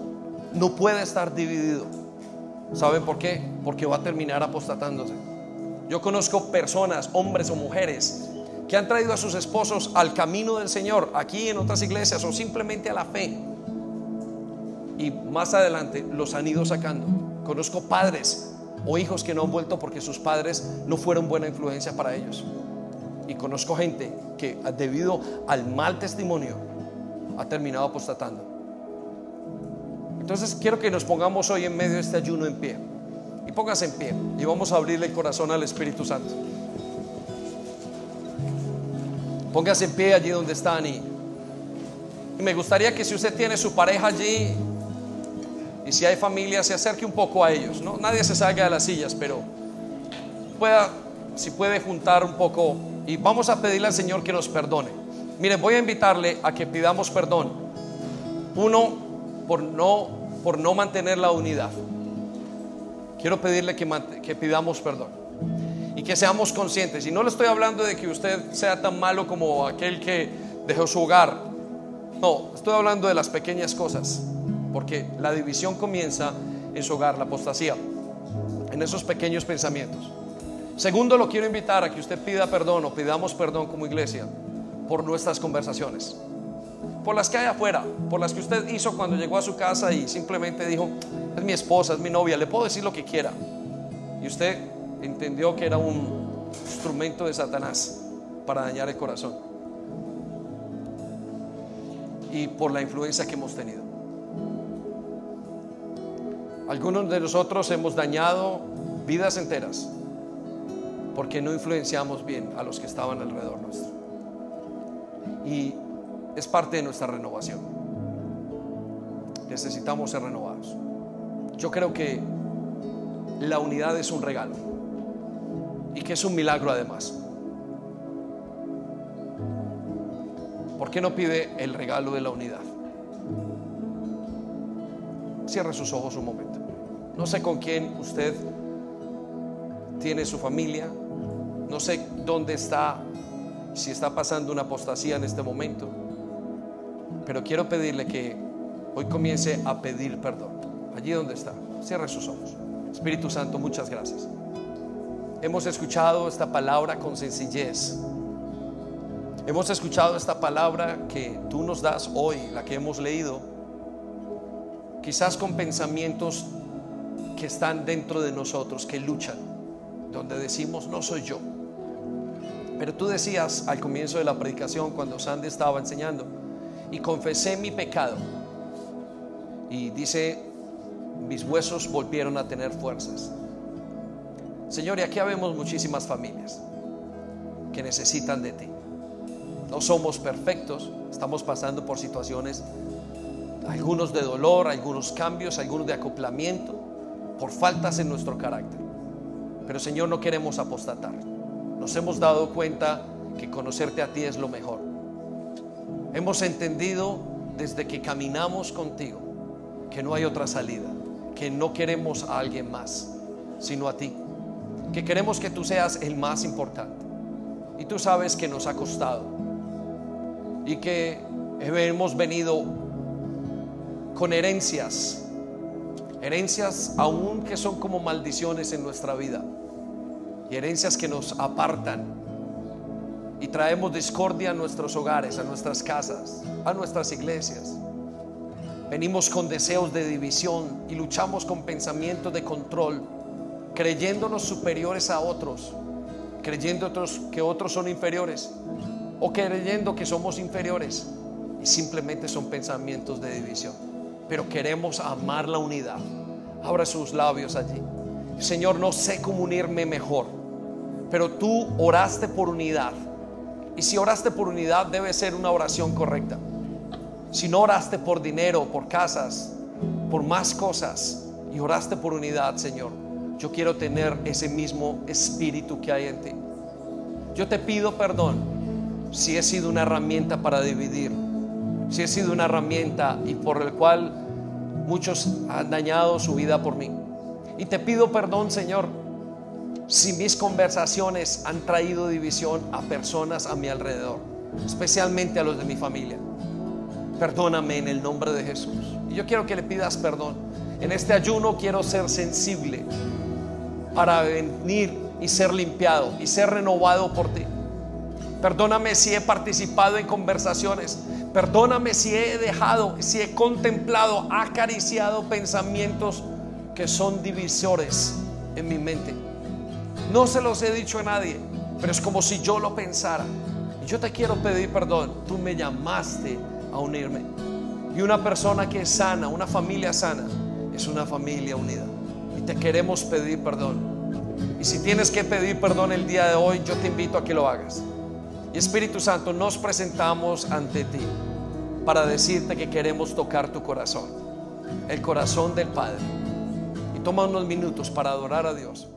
No puede estar dividido. ¿Saben por qué? Porque va a terminar apostatándose. Yo conozco personas, hombres o mujeres, que han traído a sus esposos al camino del Señor, aquí en otras iglesias, o simplemente a la fe y más adelante los han ido sacando. Conozco padres o hijos que no han vuelto porque sus padres no fueron buena influencia para ellos. Y conozco gente que debido al mal testimonio ha terminado apostatando. Entonces quiero que nos pongamos hoy en medio de este ayuno en pie. Y póngase en pie y vamos a abrirle el corazón al Espíritu Santo. Póngase en pie allí donde están y, y me gustaría que si usted tiene su pareja allí si hay familia se acerque un poco a ellos. ¿no? Nadie se salga de las sillas, pero pueda, si puede juntar un poco y vamos a pedirle al Señor que nos perdone. Miren, voy a invitarle a que pidamos perdón. Uno, por no, por no mantener la unidad. Quiero pedirle que, que pidamos perdón y que seamos conscientes. Y no le estoy hablando de que usted sea tan malo como aquel que dejó su hogar. No, estoy hablando de las pequeñas cosas. Porque la división comienza en su hogar, la apostasía, en esos pequeños pensamientos. Segundo, lo quiero invitar a que usted pida perdón o pidamos perdón como iglesia por nuestras conversaciones. Por las que hay afuera, por las que usted hizo cuando llegó a su casa y simplemente dijo, es mi esposa, es mi novia, le puedo decir lo que quiera. Y usted entendió que era un instrumento de Satanás para dañar el corazón. Y por la influencia que hemos tenido. Algunos de nosotros hemos dañado vidas enteras porque no influenciamos bien a los que estaban alrededor nuestro. Y es parte de nuestra renovación. Necesitamos ser renovados. Yo creo que la unidad es un regalo y que es un milagro además. ¿Por qué no pide el regalo de la unidad? Cierre sus ojos un momento. No sé con quién usted tiene su familia, no sé dónde está, si está pasando una apostasía en este momento, pero quiero pedirle que hoy comience a pedir perdón. Allí donde está, cierre sus ojos. Espíritu Santo, muchas gracias. Hemos escuchado esta palabra con sencillez. Hemos escuchado esta palabra que tú nos das hoy, la que hemos leído, quizás con pensamientos que están dentro de nosotros, que luchan, donde decimos, no soy yo. Pero tú decías al comienzo de la predicación, cuando Sandy estaba enseñando, y confesé mi pecado. Y dice, mis huesos volvieron a tener fuerzas. Señor, y aquí habemos muchísimas familias que necesitan de ti. No somos perfectos, estamos pasando por situaciones, algunos de dolor, algunos cambios, algunos de acoplamiento por faltas en nuestro carácter. Pero Señor, no queremos apostatar. Nos hemos dado cuenta que conocerte a ti es lo mejor. Hemos entendido desde que caminamos contigo que no hay otra salida, que no queremos a alguien más, sino a ti. Que queremos que tú seas el más importante. Y tú sabes que nos ha costado. Y que hemos venido con herencias Herencias aún que son como maldiciones en nuestra vida. Y herencias que nos apartan. Y traemos discordia a nuestros hogares, a nuestras casas, a nuestras iglesias. Venimos con deseos de división y luchamos con pensamientos de control, creyéndonos superiores a otros, creyendo otros, que otros son inferiores o creyendo que somos inferiores. Y simplemente son pensamientos de división pero queremos amar la unidad. Abra sus labios allí. Señor, no sé cómo unirme mejor, pero tú oraste por unidad. Y si oraste por unidad, debe ser una oración correcta. Si no oraste por dinero, por casas, por más cosas, y oraste por unidad, Señor, yo quiero tener ese mismo espíritu que hay en ti. Yo te pido perdón si he sido una herramienta para dividir, si he sido una herramienta y por el cual Muchos han dañado su vida por mí. Y te pido perdón, Señor, si mis conversaciones han traído división a personas a mi alrededor, especialmente a los de mi familia. Perdóname en el nombre de Jesús. Y yo quiero que le pidas perdón. En este ayuno quiero ser sensible para venir y ser limpiado y ser renovado por ti. Perdóname si he participado en conversaciones Perdóname si he dejado, si he contemplado, acariciado pensamientos que son divisores en mi mente. No se los he dicho a nadie, pero es como si yo lo pensara. Yo te quiero pedir perdón. Tú me llamaste a unirme. Y una persona que es sana, una familia sana, es una familia unida. Y te queremos pedir perdón. Y si tienes que pedir perdón el día de hoy, yo te invito a que lo hagas. Y Espíritu Santo, nos presentamos ante ti para decirte que queremos tocar tu corazón, el corazón del Padre. Y toma unos minutos para adorar a Dios.